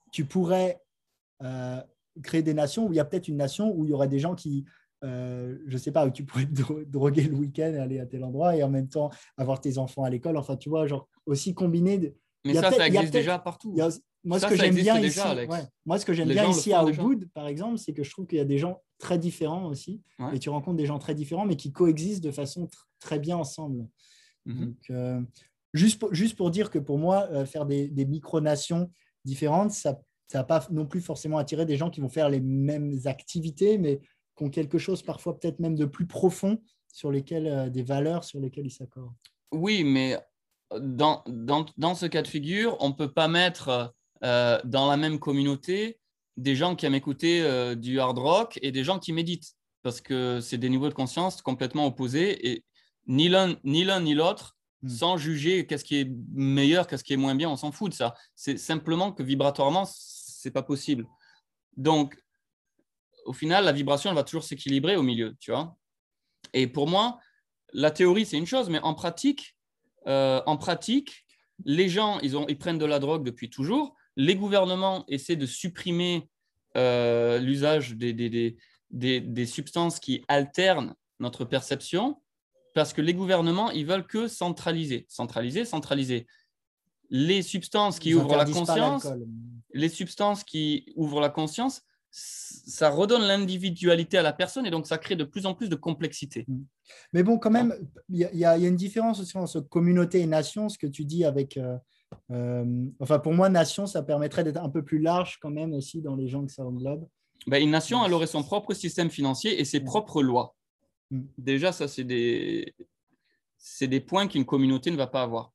S1: tu pourrais créer des nations où il y a peut-être une nation où il y aurait des gens qui, euh, je sais pas, où tu pourrais te dro- droguer le week-end et aller à tel endroit et en même temps avoir tes enfants à l'école. Enfin, tu vois, genre aussi combiner. de-
S2: Mais ça, ça existe déjà partout.
S1: a- moi,
S2: Ça,
S1: ce que
S2: ça
S1: j'aime bien
S2: déjà,
S1: ici,
S2: Alex.
S1: ouais. moi, ce que j'aime
S2: Les
S1: bien
S2: gens le
S1: ici
S2: font
S1: à. Ubud, par exemple, c'est que je trouve qu'il y a des gens très différents aussi,
S2: Ouais.
S1: et tu rencontres des gens très différents, mais qui coexistent de façon tr- très bien ensemble.
S2: Mhm.
S1: Donc, euh, juste, pour, juste pour dire que pour moi, euh, faire des, des micronations différentes, ça ça va pas non plus forcément attirer des gens qui vont faire les mêmes activités, mais qui ont quelque chose parfois peut-être même de plus profond sur lesquels, euh, des valeurs sur lesquelles ils s'accordent.
S2: Oui, mais dans, dans, dans ce cas de figure, on ne peut pas mettre euh, dans la même communauté des gens qui aiment écouter euh, du hard rock et des gens qui méditent, parce que c'est des niveaux de conscience complètement opposés et ni l'un ni l'un ni l'autre,
S1: Hmm.
S2: sans juger qu'est-ce qui est meilleur, qu'est-ce qui est moins bien, on s'en fout de ça. C'est simplement que vibratoirement, c'est pas possible. Donc, au final, la vibration, elle va toujours s'équilibrer au milieu, tu vois. Et pour moi, la théorie, c'est une chose, mais en pratique, euh, en pratique, les gens, ils, ont, ils prennent de la drogue depuis toujours. Les gouvernements essaient de supprimer euh, l'usage des, des, des, des, des substances qui alternent notre perception parce que les gouvernements, ils veulent que centraliser, centraliser, centraliser. Les substances qui
S1: Ils
S2: ouvrent la conscience, les substances qui ouvrent la conscience, ça redonne l'individualité à la personne et donc ça crée de plus en plus de complexité.
S1: Mais bon, quand même, il y, a- y y une différence aussi entre communauté et nation, ce que tu dis avec. euh, euh, enfin, pour moi, nation, ça permettrait d'être un peu plus large quand même aussi dans les gens que ça englobe.
S2: Ben, une nation, elle aurait son propre système financier et ses
S1: Mm.
S2: propres lois.
S1: Mm.
S2: Déjà, ça, c'est des, c'est des points qu'une communauté ne va pas avoir.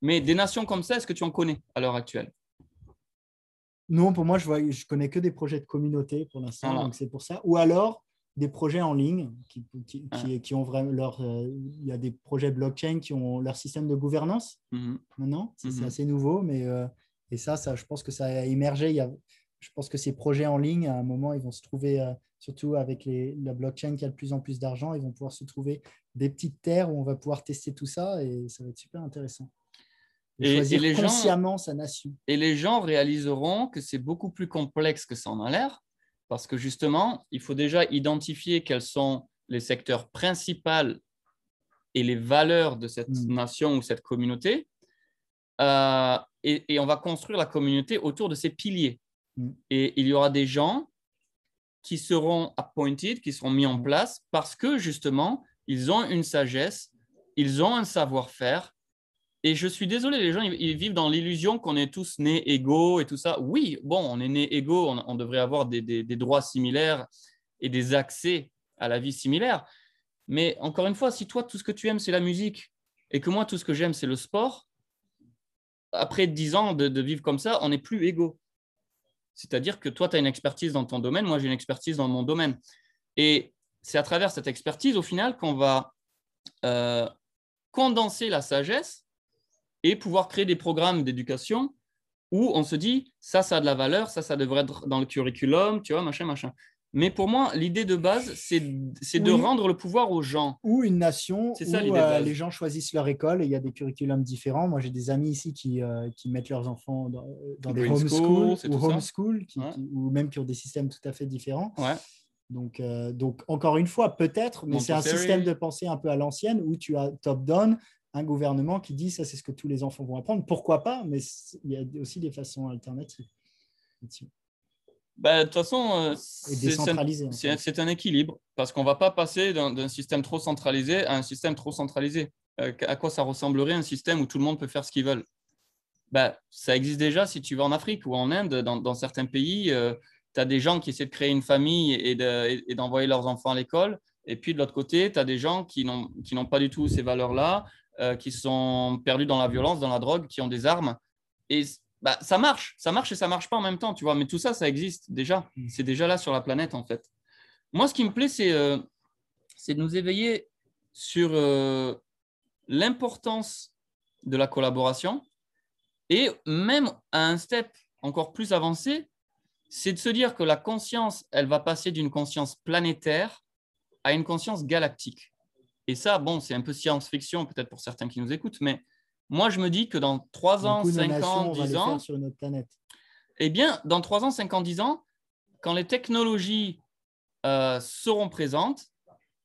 S2: Mais des nations comme ça, est-ce que tu en connais à l'heure actuelle?
S1: Non, pour moi, je vois, je connais que des projets de communauté pour l'instant, donc c'est pour ça. Ou alors, des projets en ligne qui, qui,
S2: Ah.
S1: qui, qui ont vraiment leur. euh, il y a des projets blockchain qui ont leur système de gouvernance
S2: Mhm.
S1: maintenant. C'est
S2: Mhm.
S1: assez nouveau, mais euh, et ça, ça, je pense que ça a émergé. Il y a, je pense que ces projets en ligne, à un moment, ils vont se trouver, euh, surtout avec les, la blockchain qui a de plus en plus d'argent, ils vont pouvoir se trouver des petites terres où on va pouvoir tester tout ça et ça va être super intéressant. De
S2: Et-
S1: choisir
S2: et les gens-
S1: consciemment sa nation.
S2: Et les gens réaliseront que c'est beaucoup plus complexe que ça en a l'air, parce que justement, il faut déjà identifier quels sont les secteurs principaux et les valeurs de cette
S1: Mm.
S2: nation ou cette communauté. Euh, et, et on va construire la communauté autour de ces piliers.
S1: Mm.
S2: Et il y aura des gens qui seront appointed, qui seront mis en place parce que justement, ils ont une sagesse, ils ont un savoir-faire. Et je suis désolé, les gens, ils, vivent dans l'illusion qu'on est tous nés égaux et tout ça. Oui, bon, on est nés égaux, on, devrait avoir des, droits similaires et des accès à la vie similaires. Mais encore une fois, si toi, tout ce que tu aimes, c'est la musique, et que moi, tout ce que j'aime, c'est le sport, après 10 ans de, de vivre comme ça, on n'est plus égaux. C'est-à-dire que toi, tu as une expertise dans ton domaine, moi, j'ai une expertise dans mon domaine. Et c'est à travers cette expertise, au final, qu'on va euh, condenser la sagesse et pouvoir créer des programmes d'éducation où on se dit, ça, ça a de la valeur, ça, ça devrait être dans le curriculum, tu vois, machin, machin. Mais pour moi, l'idée de base, c'est de rendre le pouvoir aux gens.
S1: ou une nation où
S2: ça,
S1: euh, les gens choisissent leur école et il y a des curriculums différents. Moi, j'ai des amis ici qui, euh, qui mettent leurs enfants dans, dans des
S2: Green
S1: homeschool
S2: school, c'est
S1: ou homeschool, qui-
S2: Ouais.
S1: qui- ou même qui ont des systèmes tout à fait différents.
S2: Ouais.
S1: Donc, euh, donc encore une fois, peut-être, mais c'est un système de pensée un peu à l'ancienne où tu as top-down, un gouvernement qui dit ça, c'est ce que tous les enfants vont apprendre. Pourquoi pas Mais il y a aussi des façons alternatives.
S2: Bah, De toute façon, euh, c'est- un équilibre parce qu'on ne va pas passer d'un système trop centralisé à un système trop centralisé. Euh, à quoi ça ressemblerait un système où tout le monde peut faire ce qu'ils veulent bah, Ça existe déjà si tu vas en Afrique ou en Inde, dans, dans certains pays, tu as des gens qui essaient de créer une famille et de- et- et d'envoyer leurs enfants à l'école. Et puis de l'autre côté, tu as des gens qui n'ont pas du tout ces valeurs-là, euh, qui sont perdus dans la violence, dans la drogue, qui ont des armes. Et bah, ça marche, ça marche et ça marche pas en même temps, tu vois. Mais tout ça, ça existe déjà.
S1: Mm.
S2: C'est déjà là sur la planète, en fait. Moi, ce qui me plaît, c'est euh, de nous éveiller sur euh, l'importance de la collaboration et même à un step encore plus avancé, c'est de se dire que la conscience, elle va passer d'une conscience planétaire à une conscience galactique. Et ça, bon, c'est un peu science-fiction peut-être pour certains qui nous écoutent, mais moi, je me dis que dans 3 ans,
S1: Du coup, nos
S2: 5
S1: nations,
S2: ans,
S1: on va
S2: 10
S1: les
S2: ans,
S1: sur notre planète.
S2: eh bien, dans 3 ans, 5 ans, 10 ans, quand les technologies euh, seront présentes,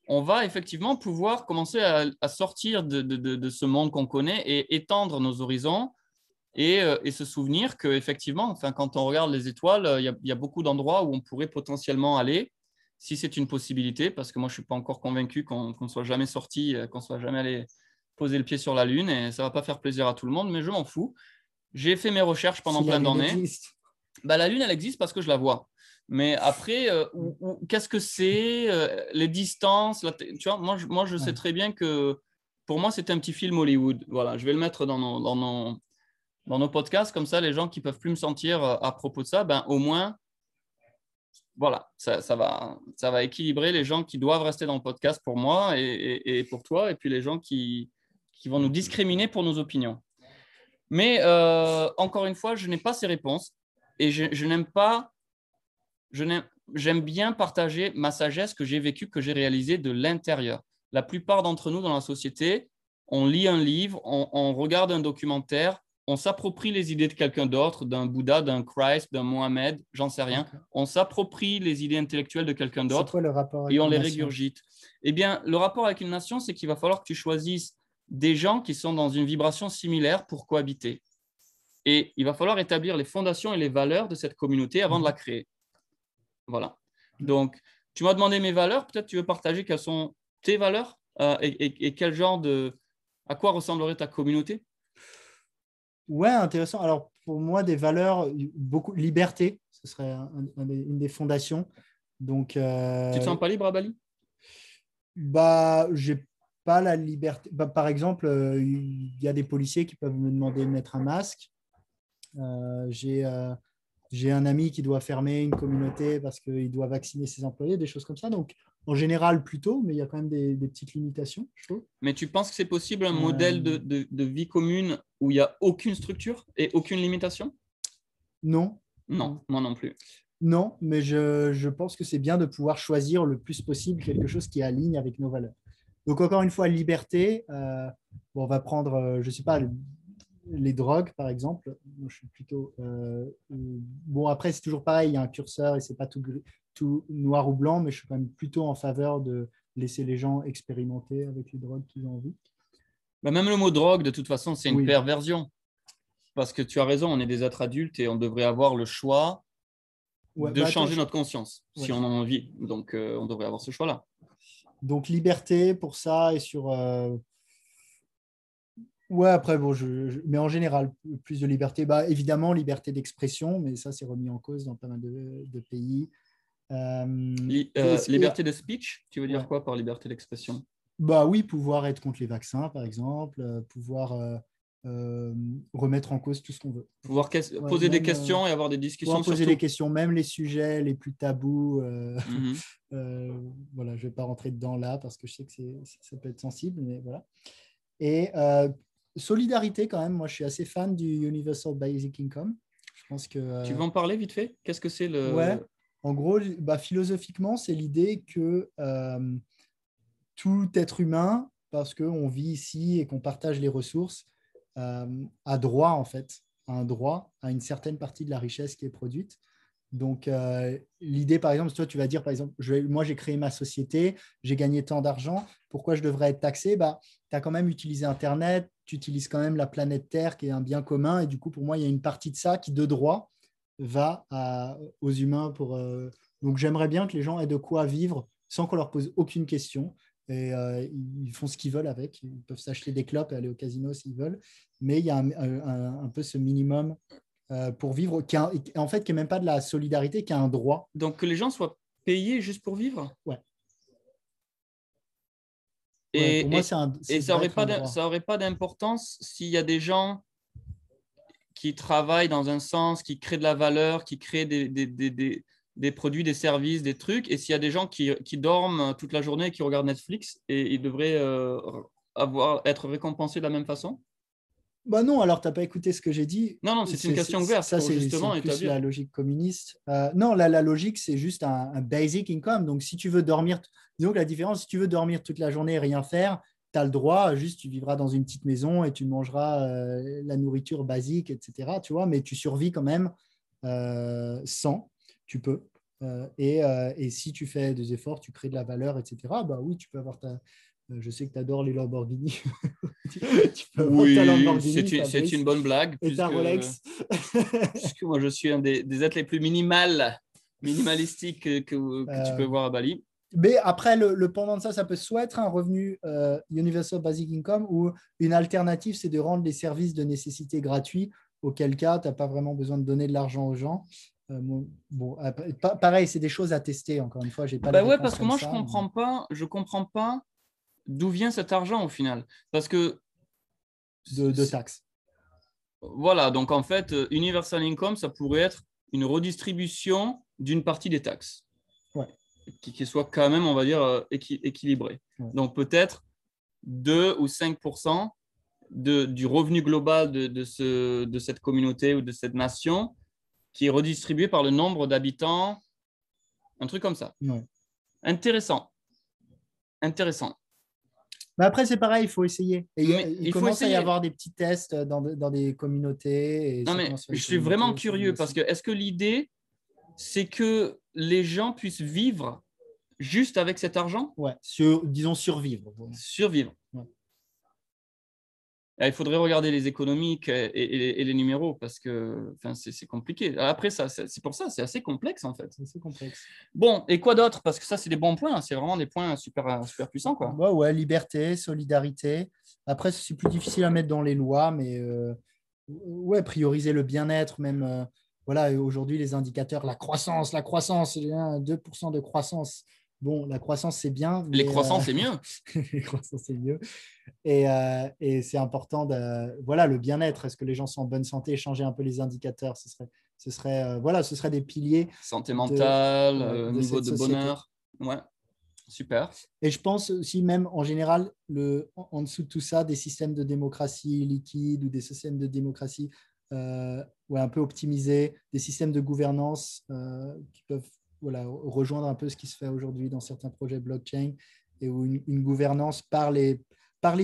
S2: on va effectivement pouvoir commencer à, à sortir de, de- de- de ce monde qu'on connaît et étendre nos horizons et, euh, et se souvenir qu'effectivement, enfin, quand on regarde les étoiles, euh, y il y, a beaucoup d'endroits où on pourrait potentiellement aller, si c'est une possibilité, parce que moi, je ne suis pas encore convaincu qu'on ne soit jamais sorti, euh, qu'on soit jamais allé poser le pied sur la Lune, et ça ne va pas faire plaisir à tout le monde, mais je m'en fous. J'ai fait mes recherches pendant
S1: Si
S2: plein d'années. Bah, la Lune, elle existe parce que je la vois. Mais après, euh, qu'est-ce que c'est euh, Les distances la Tu vois, moi, je, moi, je sais très bien que pour moi, c'est un petit film Hollywood. Voilà, je vais le mettre dans nos, dans nos, dans nos podcasts. Comme ça, les gens qui peuvent plus me sentir à propos de ça, ben, au moins, voilà, ça, va, ça va équilibrer les gens qui doivent rester dans le podcast pour moi et, pour toi, et puis les gens qui, vont nous discriminer pour nos opinions. Mais euh, encore une fois, je n'ai pas ces réponses et je, je n'aime pas, j'aime bien partager ma sagesse que j'ai vécue, que j'ai réalisée de l'intérieur. La plupart d'entre nous dans la société, on lit un livre, on regarde un documentaire, on s'approprie les idées de quelqu'un d'autre, d'un Bouddha, d'un Christ, d'un Mohamed, j'en sais rien. On s'approprie les idées intellectuelles de quelqu'un d'autre et on les régurgite. Eh bien, le rapport avec une nation, c'est qu'il va falloir que tu choisisses des gens qui sont dans une vibration similaire pour cohabiter. Et il va falloir établir les fondations et les valeurs de cette communauté avant de la créer. Voilà. Donc, tu m'as demandé mes valeurs. Peut-être tu veux partager quelles sont tes valeurs euh, et, et- et quel genre de. À quoi ressemblerait ta communauté?
S1: Ouais, intéressant. Alors, pour moi, des valeurs, beaucoup liberté, ce serait un- un des- une des fondations. Donc, euh,
S2: Tu te sens pas libre à Bali?
S1: Bah, j'ai pas la liberté. Bah, par exemple, euh, il y a des policiers qui peuvent me demander de mettre un masque. Euh, j'ai, euh, j'ai un ami qui doit fermer une communauté parce qu'il doit vacciner ses employés, des choses comme ça. Donc, en général, plutôt, mais il y a quand même des, petites limitations, je trouve.
S2: Mais tu penses que c'est possible un modèle de, de, vie commune où il n'y a aucune structure et aucune limitation?
S1: Non.
S2: Non, moi non plus.
S1: Non, mais je, je pense que c'est bien de pouvoir choisir le plus possible quelque chose qui aligne avec nos valeurs. Donc, encore une fois, liberté. Euh, on va prendre, euh, je ne sais pas, les drogues, par exemple. Je suis plutôt. Euh, bon, après, c'est toujours pareil, il y a un curseur et c'est pas tout, tout noir ou blanc, mais je suis quand même plutôt en faveur de laisser les gens expérimenter avec les drogues qu'ils ont envie.
S2: Bah, même le mot drogue, de toute façon, c'est une perversion. Parce que tu as raison, on est des êtres adultes et on devrait avoir le choix de bah, changer notre conscience si on en a envie. Donc, euh, on devrait avoir ce choix-là.
S1: Donc, liberté pour ça et sur. Euh, ouais, après, bon, je, mais en général, plus de liberté. Bah, évidemment, liberté d'expression, mais ça, c'est remis en cause dans pas mal de, pays.
S2: Euh, liberté de speech, tu veux dire quoi par liberté d'expression?
S1: Bah oui, pouvoir être contre les vaccins, par exemple, pouvoir euh, remettre en cause tout ce qu'on veut.
S2: Pouvoir poser des questions et avoir des discussions.
S1: poser des questions, même les sujets les plus tabous. Euh, mhm. euh, voilà, je ne vais pas rentrer dedans là parce que je sais que ça peut être sensible, mais voilà. Et solidarité quand même, moi je suis assez fan du Universal Basic Income. Je pense que,
S2: tu veux en parler vite fait? Qu'est-ce que c'est le...
S1: Ouais, en gros, bah, philosophiquement, c'est l'idée que tout être humain, parce qu'on vit ici et qu'on partage les ressources, euh, a droit, en fait, un droit à une certaine partie de la richesse qui est produite. Donc, euh, l'idée, par exemple, toi, tu vas dire, par exemple, je, moi, j'ai créé ma société, j'ai gagné tant d'argent, pourquoi je devrais être taxé? Bah, Tu as quand même utilisé Internet, tu utilises quand même la planète Terre, qui est un bien commun, et du coup, pour moi, il y a une partie de ça qui, de droit, va aux humains. Pour, euh, Donc, j'aimerais bien que les gens aient de quoi vivre sans qu'on leur pose aucune question et euh, ils font ce qu'ils veulent avec. Ils peuvent s'acheter des clopes et aller au casino s'ils veulent. Mais il y a un, peu ce minimum euh, pour vivre, qui en fait, qui n'est même pas de la solidarité, qui a un droit.
S2: Donc que les gens soient payés juste pour vivre?
S1: Ouais.
S2: Et, moi, un, et ça n'aurait pas, d'importance s'il y a des gens qui travaillent dans un sens, qui créent de la valeur, qui créent des, des, des des produits, des services, des trucs. Et s'il y a des gens qui, dorment toute la journée et qui regardent Netflix, et ils devraient euh, avoir, être récompensés de la même façon?
S1: Bah non, alors tu n'as pas écouté ce que j'ai dit.
S2: Non, non, c'est une question ouverte.
S1: Ça, c'est justement plus la logique communiste. Euh, non, la, la logique, c'est juste un, basic income. Donc, si tu veux dormir, disons que la différence, si tu veux dormir toute la journée et rien faire, tu as le droit, juste tu vivras dans une petite maison et tu mangeras euh, la nourriture basique, etc. Tu vois, mais tu survis quand même sans tu peux. Euh, et, euh, et, si tu fais des efforts, tu crées de la valeur, etc., bah oui, tu peux avoir ta. Euh, je sais que tu adores les Lamborghini.
S2: tu peux oui, c'est une, bonne blague.
S1: Et ta Rolex.
S2: puisque moi, je suis un des, des êtres les plus minimal, minimalistiques que, que, tu peux voir à Bali.
S1: Mais après, le, pendant de ça, ça peut soit être un revenu Universal Basic Income ou une alternative, c'est de rendre les services de nécessité gratuits, auquel cas, tu n'as pas vraiment besoin de donner de l'argent aux gens. Euh, bon, pareil, c'est des choses à tester. Encore une fois, j'ai pas.
S2: Bah ouais, parce que moi, je comprends pas. Je comprends pas d'où vient cet argent au final, parce que
S1: de, taxes.
S2: Voilà, donc en fait, euh, universal income, ça pourrait être une redistribution d'une partie des taxes,
S1: ouais.
S2: qui, soit quand même, on va dire, euh, équilibrée. Donc peut-être 2 ou 5 de, du revenu global de, de, ce, de cette communauté ou de cette nation qui est redistribué par le nombre d'habitants, un truc comme ça. Intéressant. Intéressant.
S1: Mais après, c'est pareil, il faut essayer. il, commence à y avoir des petits tests dans, dans des communautés.
S2: non, mais je suis vraiment curieux parce que est-ce que l'idée, c'est que les gens puissent vivre juste avec cet argent?
S1: Ouais, sur, disons survivre.
S2: Survivre. Ah, il faudrait regarder les économiques et, les numéros parce que c'est compliqué. Après, ça, c'est pour ça, c'est assez complexe en fait.
S1: C'est complexe.
S2: Bon, et quoi d'autre? Parce que ça, c'est des bons points. C'est vraiment des points super, super puissants. Quoi.
S1: Ouais, ouais, liberté, solidarité. Après, c'est plus difficile à mettre dans les lois, mais euh, ouais, prioriser le bien-être, même. Euh, voilà, aujourd'hui, les indicateurs, la croissance, la croissance, 2% de croissance. Bon, la croissance, c'est bien.
S2: les croissants, c'est mieux.
S1: les croissants, c'est mieux. Et, et c'est important, de, voilà, le bien-être. Est-ce que les gens sont en bonne santé? Changer un peu les indicateurs, ce serait, ce serait, voilà, ce serait des piliers.
S2: Santé mentale, niveau de bonheur. Ouais. Super.
S1: Et je pense aussi même en général, le, en dessous de tout ça, des systèmes de démocratie liquide ou des systèmes de démocratie euh, ouais, un peu optimisés, des systèmes de gouvernance euh, qui peuvent voilà, rejoindre un peu ce qui se fait aujourd'hui dans certains projets blockchain et où une, gouvernance par les,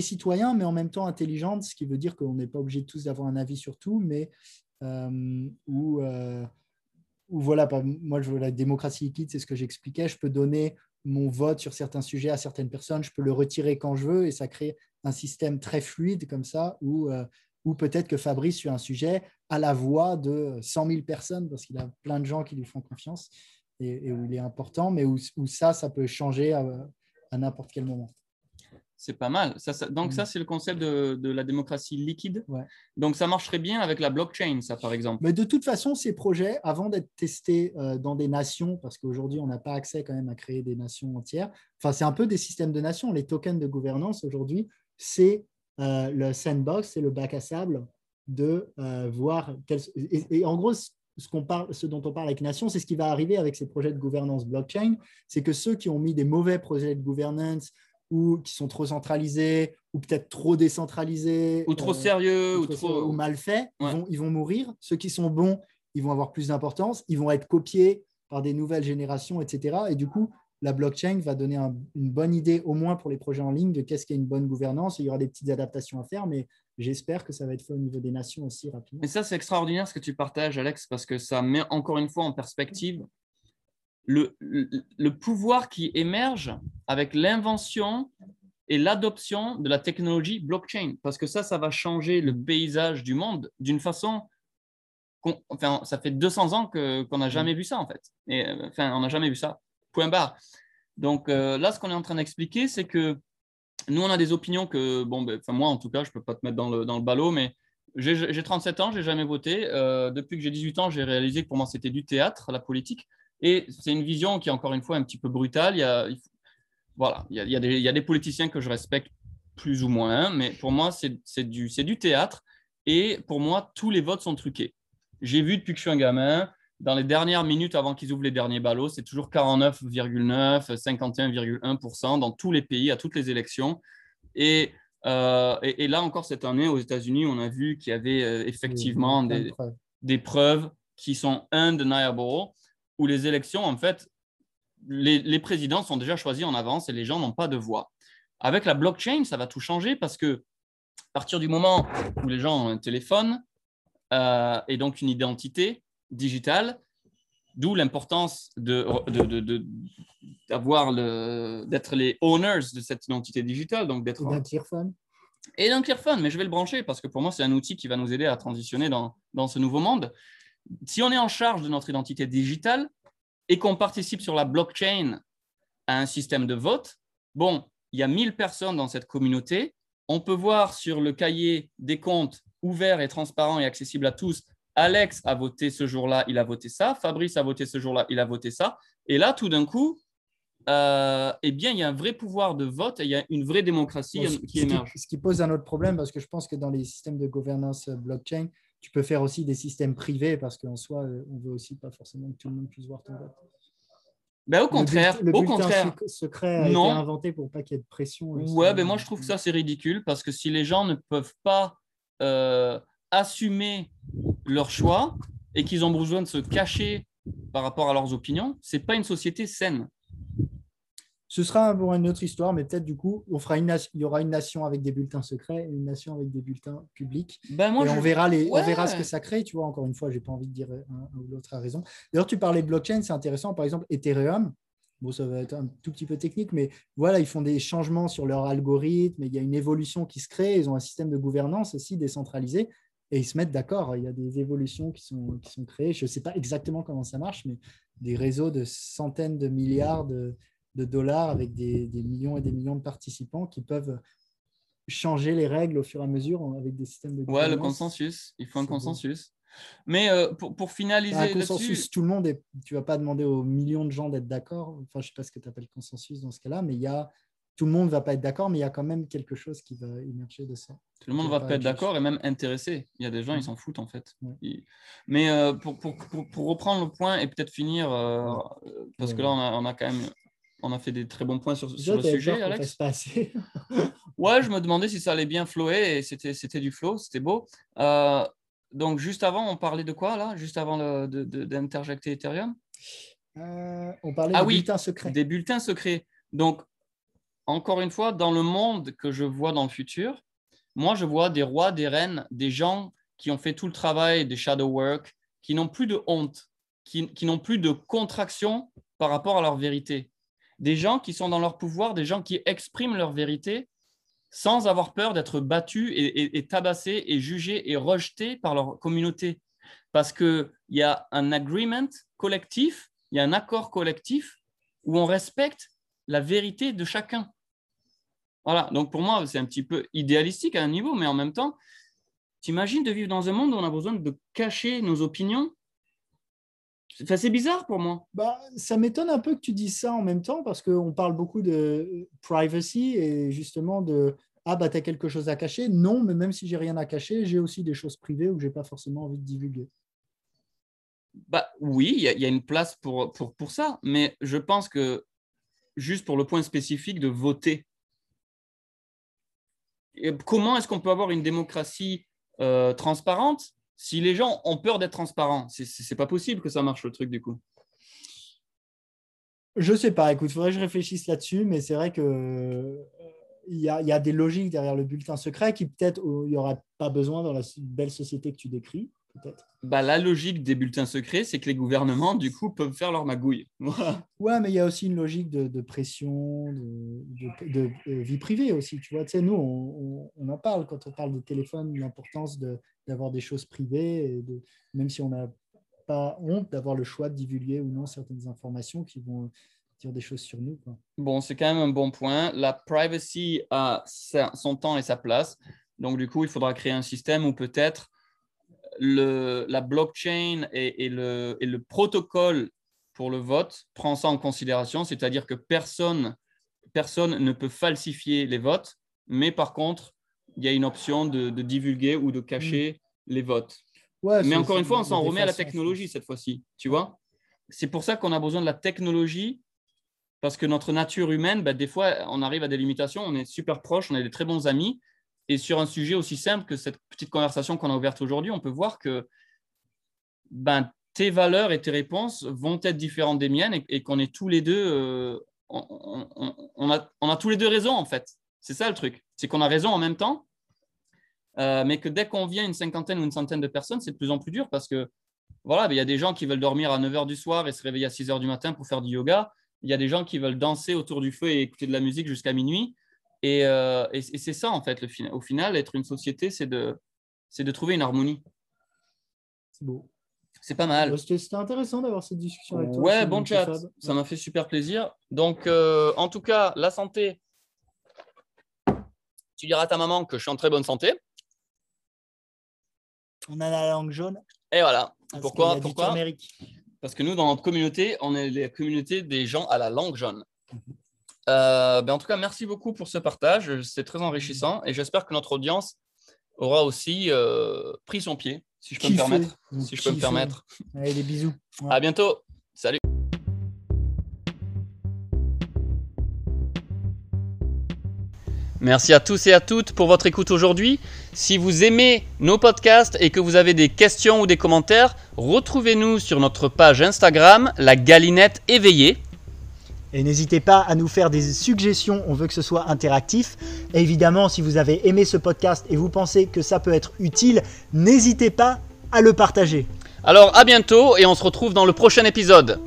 S1: citoyens, mais en même temps intelligente, ce qui veut dire qu'on n'est pas obligé tous d'avoir un avis sur tout, mais euh, où, euh, où, voilà, moi je veux la démocratie liquide, c'est ce que j'expliquais, je peux donner mon vote sur certains sujets à certaines personnes, je peux le retirer quand je veux et ça crée un système très fluide comme ça où, euh, ou peut-être que Fabrice sur un sujet a la voix de 100 000 personnes parce qu'il a plein de gens qui lui font confiance et, où il est important, mais où, ça, ça peut changer à, n'importe quel moment.
S2: C'est pas mal. Ça, donc, ça, mm. c'est le concept de, la démocratie liquide. Donc, ça marcherait bien avec la blockchain, ça, par exemple.
S1: Mais de toute façon, ces projets, avant d'être testés euh, dans des nations, parce qu'aujourd'hui, on n'a pas accès quand même à créer des nations entières, enfin, c'est un peu des systèmes de nations. Les tokens de gouvernance, aujourd'hui, c'est euh, le sandbox, c'est le bac à sable de euh, voir. Et, en gros, ce, qu'on parle, ce dont on parle avec Nation, c'est ce qui va arriver avec ces projets de gouvernance blockchain. C'est que ceux qui ont mis des mauvais projets de gouvernance ou qui sont trop centralisés ou peut-être trop décentralisés
S2: ou trop euh, sérieux ou, trop,
S1: ou mal faits, ils, vont, ils vont mourir. Ceux qui sont bons, ils vont avoir plus d'importance. Ils vont être copiés par des nouvelles générations, etc. Et du coup, la blockchain va donner une bonne idée, au moins pour les projets en ligne, de qu'est-ce qu'est une bonne gouvernance. Il y aura des petites adaptations à faire, mais j'espère que ça va être fait au niveau des nations aussi rapidement.
S2: Et ça, c'est extraordinaire ce que tu partages, Alex, parce que ça met encore une fois en perspective le, le, pouvoir qui émerge avec l'invention et l'adoption de la technologie blockchain. Parce que ça, ça va changer le paysage du monde d'une façon Enfin, ça fait 200 ans qu'on n'a jamais vu ça, en fait. Et, enfin, on n'a jamais vu ça. Donc euh, là, ce qu'on est en train d'expliquer, c'est que nous, on a des opinions que, bon, ben, moi en tout cas, je ne peux pas te mettre dans le, dans le ballot, mais j'ai 37 ans, j'ai jamais voté. Euh, depuis que j'ai 18 ans, j'ai réalisé que pour moi, c'était du théâtre, la politique. Et c'est une vision qui est encore une fois un petit peu brutale. Il y a, voilà, il y a, il y a, des, politiciens que je respecte plus ou moins, mais pour moi, c'est du, du théâtre. Et pour moi, tous les votes sont truqués. J'ai vu depuis que je suis un gamin, dans les dernières minutes avant qu'ils ouvrent les derniers ballots, c'est toujours 49,9, 51,1% dans tous les pays, à toutes les élections. Euh, et, et, là encore, cette année, aux États-Unis, on a vu qu'il y avait euh, effectivement des, des, preuves qui sont undeniable, où les élections, en fait, les, les, présidents sont déjà choisis en avance et les gens n'ont pas de voix. Avec la blockchain, ça va tout changer parce que à partir du moment où les gens ont un téléphone euh, et donc une identité, digital, d'où l'importance de, d'avoir le, d'être les owners de cette identité digitale, donc d'être
S1: d'un Clearphone.
S2: Et d'un Clearphone, mais je vais le brancher parce que pour moi c'est un outil qui va nous aider à transitionner dans, dans ce nouveau monde. Si on est en charge de notre identité digitale et qu'on participe sur la blockchain à un système de vote, bon, il y a 1000 personnes dans cette communauté. On peut voir sur le cahier des comptes ouvert et transparent et accessible à tous Alex a voté ce jour-là, il a voté ça. Fabrice a voté ce jour-là, il a voté ça. Et là, tout d'un coup, euh, eh bien, il y a un vrai pouvoir de vote et il y a une vraie démocratie qui émerge.
S1: Ce qui pose un autre problème, parce que je pense que dans les systèmes de gouvernance euh, blockchain, tu peux faire aussi des systèmes privés, parce qu'en soi, euh, on veut aussi pas forcément que tout le monde puisse voir ton vote.
S2: Ben, au contraire,
S1: le,
S2: au contraire.
S1: secret a non. été inventé pour pas qu'il y ait de pression.
S2: Ouais, ben moi je trouve que ça c'est ridicule parce que si les gens ne peuvent pas assumer leur choix et qu'ils ont besoin de se cacher par rapport à leurs opinions, c'est pas une société saine.
S1: Ce sera pour une autre histoire, mais peut-être du coup, on fera une il y aura une nation avec des bulletins secrets et une nation avec des bulletins publics.
S2: Ben moi,
S1: et on, verra les, on verra ce que ça crée. Tu vois, encore une fois, j'ai pas envie de dire un ou l'autre a raison. D'ailleurs, tu parlais de blockchain, c'est intéressant. Par exemple, Ethereum, bon, ça va être un tout petit peu technique, mais voilà, ils font des changements sur leur algorithme, il y a une évolution qui se crée, ils ont un système de gouvernance aussi décentralisé et ils se mettent d'accord. Il y a des évolutions qui sont, qui sont créées. Je ne sais pas exactement comment ça marche, mais des réseaux de centaines de milliards de, dollars avec des, millions et des millions de participants qui peuvent changer les règles au fur et à mesure avec des systèmes de
S2: Ouais, le consensus. Il faut un consensus. Mais euh, pour, pour, finaliser. Un
S1: consensus, tout le monde est. Tu vas pas demander aux millions de gens d'être d'accord. Enfin, je sais pas ce que tu appelles consensus dans ce cas-là, mais il y a. Tout le monde ne va pas être d'accord, mais il y a quand même quelque chose qui va émerger de ça.
S2: Tout le monde ne va pas être d'accord et même intéressé. Il y a des gens, ils s'en foutent en fait. Mais euh, pour, pour, pour, reprendre le point et peut-être finir, euh, parce que là, on a, on a, quand même on a fait des très bons points sur, sur le sujet, Alex. Pas assez. ouais, je me demandais si ça allait bien flower et c'était du flow, c'était beau. Euh, donc, juste avant, on parlait de quoi là? Juste avant d'interjecter Ethereum?
S1: On parlait ah des bulletins secrets.
S2: Des bulletins secrets. Donc, encore une fois, dans le monde que je vois dans le futur, moi, je vois des rois, des reines, des gens qui ont fait tout le travail des shadow work, qui n'ont plus de honte, qui, n'ont plus de contraction par rapport à leur vérité des gens qui sont dans leur pouvoir, des gens qui expriment leur vérité sans avoir peur d'être battus et, tabassés et jugés et rejetés par leur communauté. Parce qu'il y a un agreement collectif, il y a un accord collectif où on respecte la vérité de chacun. Voilà, donc pour moi, c'est un petit peu idéalistique à un niveau, mais en même temps, t'imagines de vivre dans un monde où on a besoin de cacher nos opinions? C'est bizarre pour moi.
S1: Bah, ça m'étonne un peu que tu dises ça en même temps parce qu'on parle beaucoup de privacy et justement de ah bah tu as quelque chose à cacher. Non, mais même si j'ai rien à cacher, j'ai aussi des choses privées où j'ai pas forcément envie de divulguer.
S2: Bah oui, il y, y, a une place pour, pour, pour ça, mais je pense que juste pour le point spécifique de voter, comment est-ce qu'on peut avoir une démocratie euh, transparente si les gens ont peur d'être transparents, c'est pas possible que ça marche le truc du coup.
S1: Je sais pas, écoute, il faudrait que je réfléchisse là-dessus, mais c'est vrai que euh, il y, a, des logiques derrière le bulletin secret qui peut-être il n'y aura pas besoin dans la belle société que tu décris.
S2: Bah, la logique des bulletins secrets, c'est que les gouvernements, du coup, peuvent faire leur magouille.
S1: Ouais, mais il y a aussi une logique de, pression, de, vie privée aussi. Tu vois, tu sais, nous, on, en parle quand on parle de téléphone, l'importance d'avoir des choses privées, et de, même si on n'a pas honte d'avoir le choix de divulguer ou non certaines informations qui vont dire des choses sur nous.
S2: Bon, c'est quand même un bon point. La privacy a son temps et sa place. Donc, du coup, il faudra créer un système où peut-être le, la blockchain et, le, et, le, protocole pour le vote prend ça en considération, c'est-à-dire que personne, personne ne peut falsifier les votes, mais par contre, il y a une option de, divulguer ou de cacher mm. les votes. mais encore une fois, on s'en remet à la technologie cette fois-ci, tu vois. C'est pour ça qu'on a besoin de la technologie, parce que notre nature humaine, ben, des fois, on arrive à des limitations, on est super proches, on est des très bons amis, et sur un sujet aussi simple que cette petite conversation qu'on a ouverte aujourd'hui, on peut voir que ben, tes valeurs et tes réponses vont être différentes des miennes et, qu'on est tous les deux, euh, on, a, tous les deux raison en fait. C'est ça le truc. C'est qu'on a raison en même temps, euh, mais que dès qu'on vient une cinquantaine ou une centaine de personnes, c'est de plus en plus dur parce que voilà, ben, il y a des gens qui veulent dormir à 9 h du soir et se réveiller à 6 h du matin pour faire du yoga. Il y a des gens qui veulent danser autour du feu et écouter de la musique jusqu'à minuit. Euh, et, c'est ça, en fait, le, au final, être une société, c'est de, de trouver une harmonie.
S1: C'est beau.
S2: C'est pas mal.
S1: C'était intéressant d'avoir cette discussion avec toi.
S2: Ouais, bon chat. Ça m'a fait super plaisir. Donc, euh, en tout cas, la santé. Tu diras à ta maman que je suis en très bonne santé.
S1: On a la langue jaune.
S2: Et voilà. Pourquoi, Pourquoi? Parce que nous, dans notre communauté, on est la communauté des gens à la langue jaune. Euh, ben en tout cas, merci beaucoup pour ce partage. C'est très enrichissant et j'espère que notre audience aura aussi euh, pris son pied, si je peux me permettre. Si je peux me permettre.
S1: Allez, des bisous.
S2: À bientôt. Salut. Merci à tous et à toutes pour votre écoute aujourd'hui. Si vous aimez nos podcasts et que vous avez des questions ou des commentaires, retrouvez-nous sur notre page Instagram, la galinette éveillée.
S1: Et n'hésitez pas à nous faire des suggestions, on veut que ce soit interactif. évidemment, si vous avez aimé ce podcast et vous pensez que ça peut être utile, n'hésitez pas à le partager.
S2: Alors à bientôt et on se retrouve dans le prochain épisode.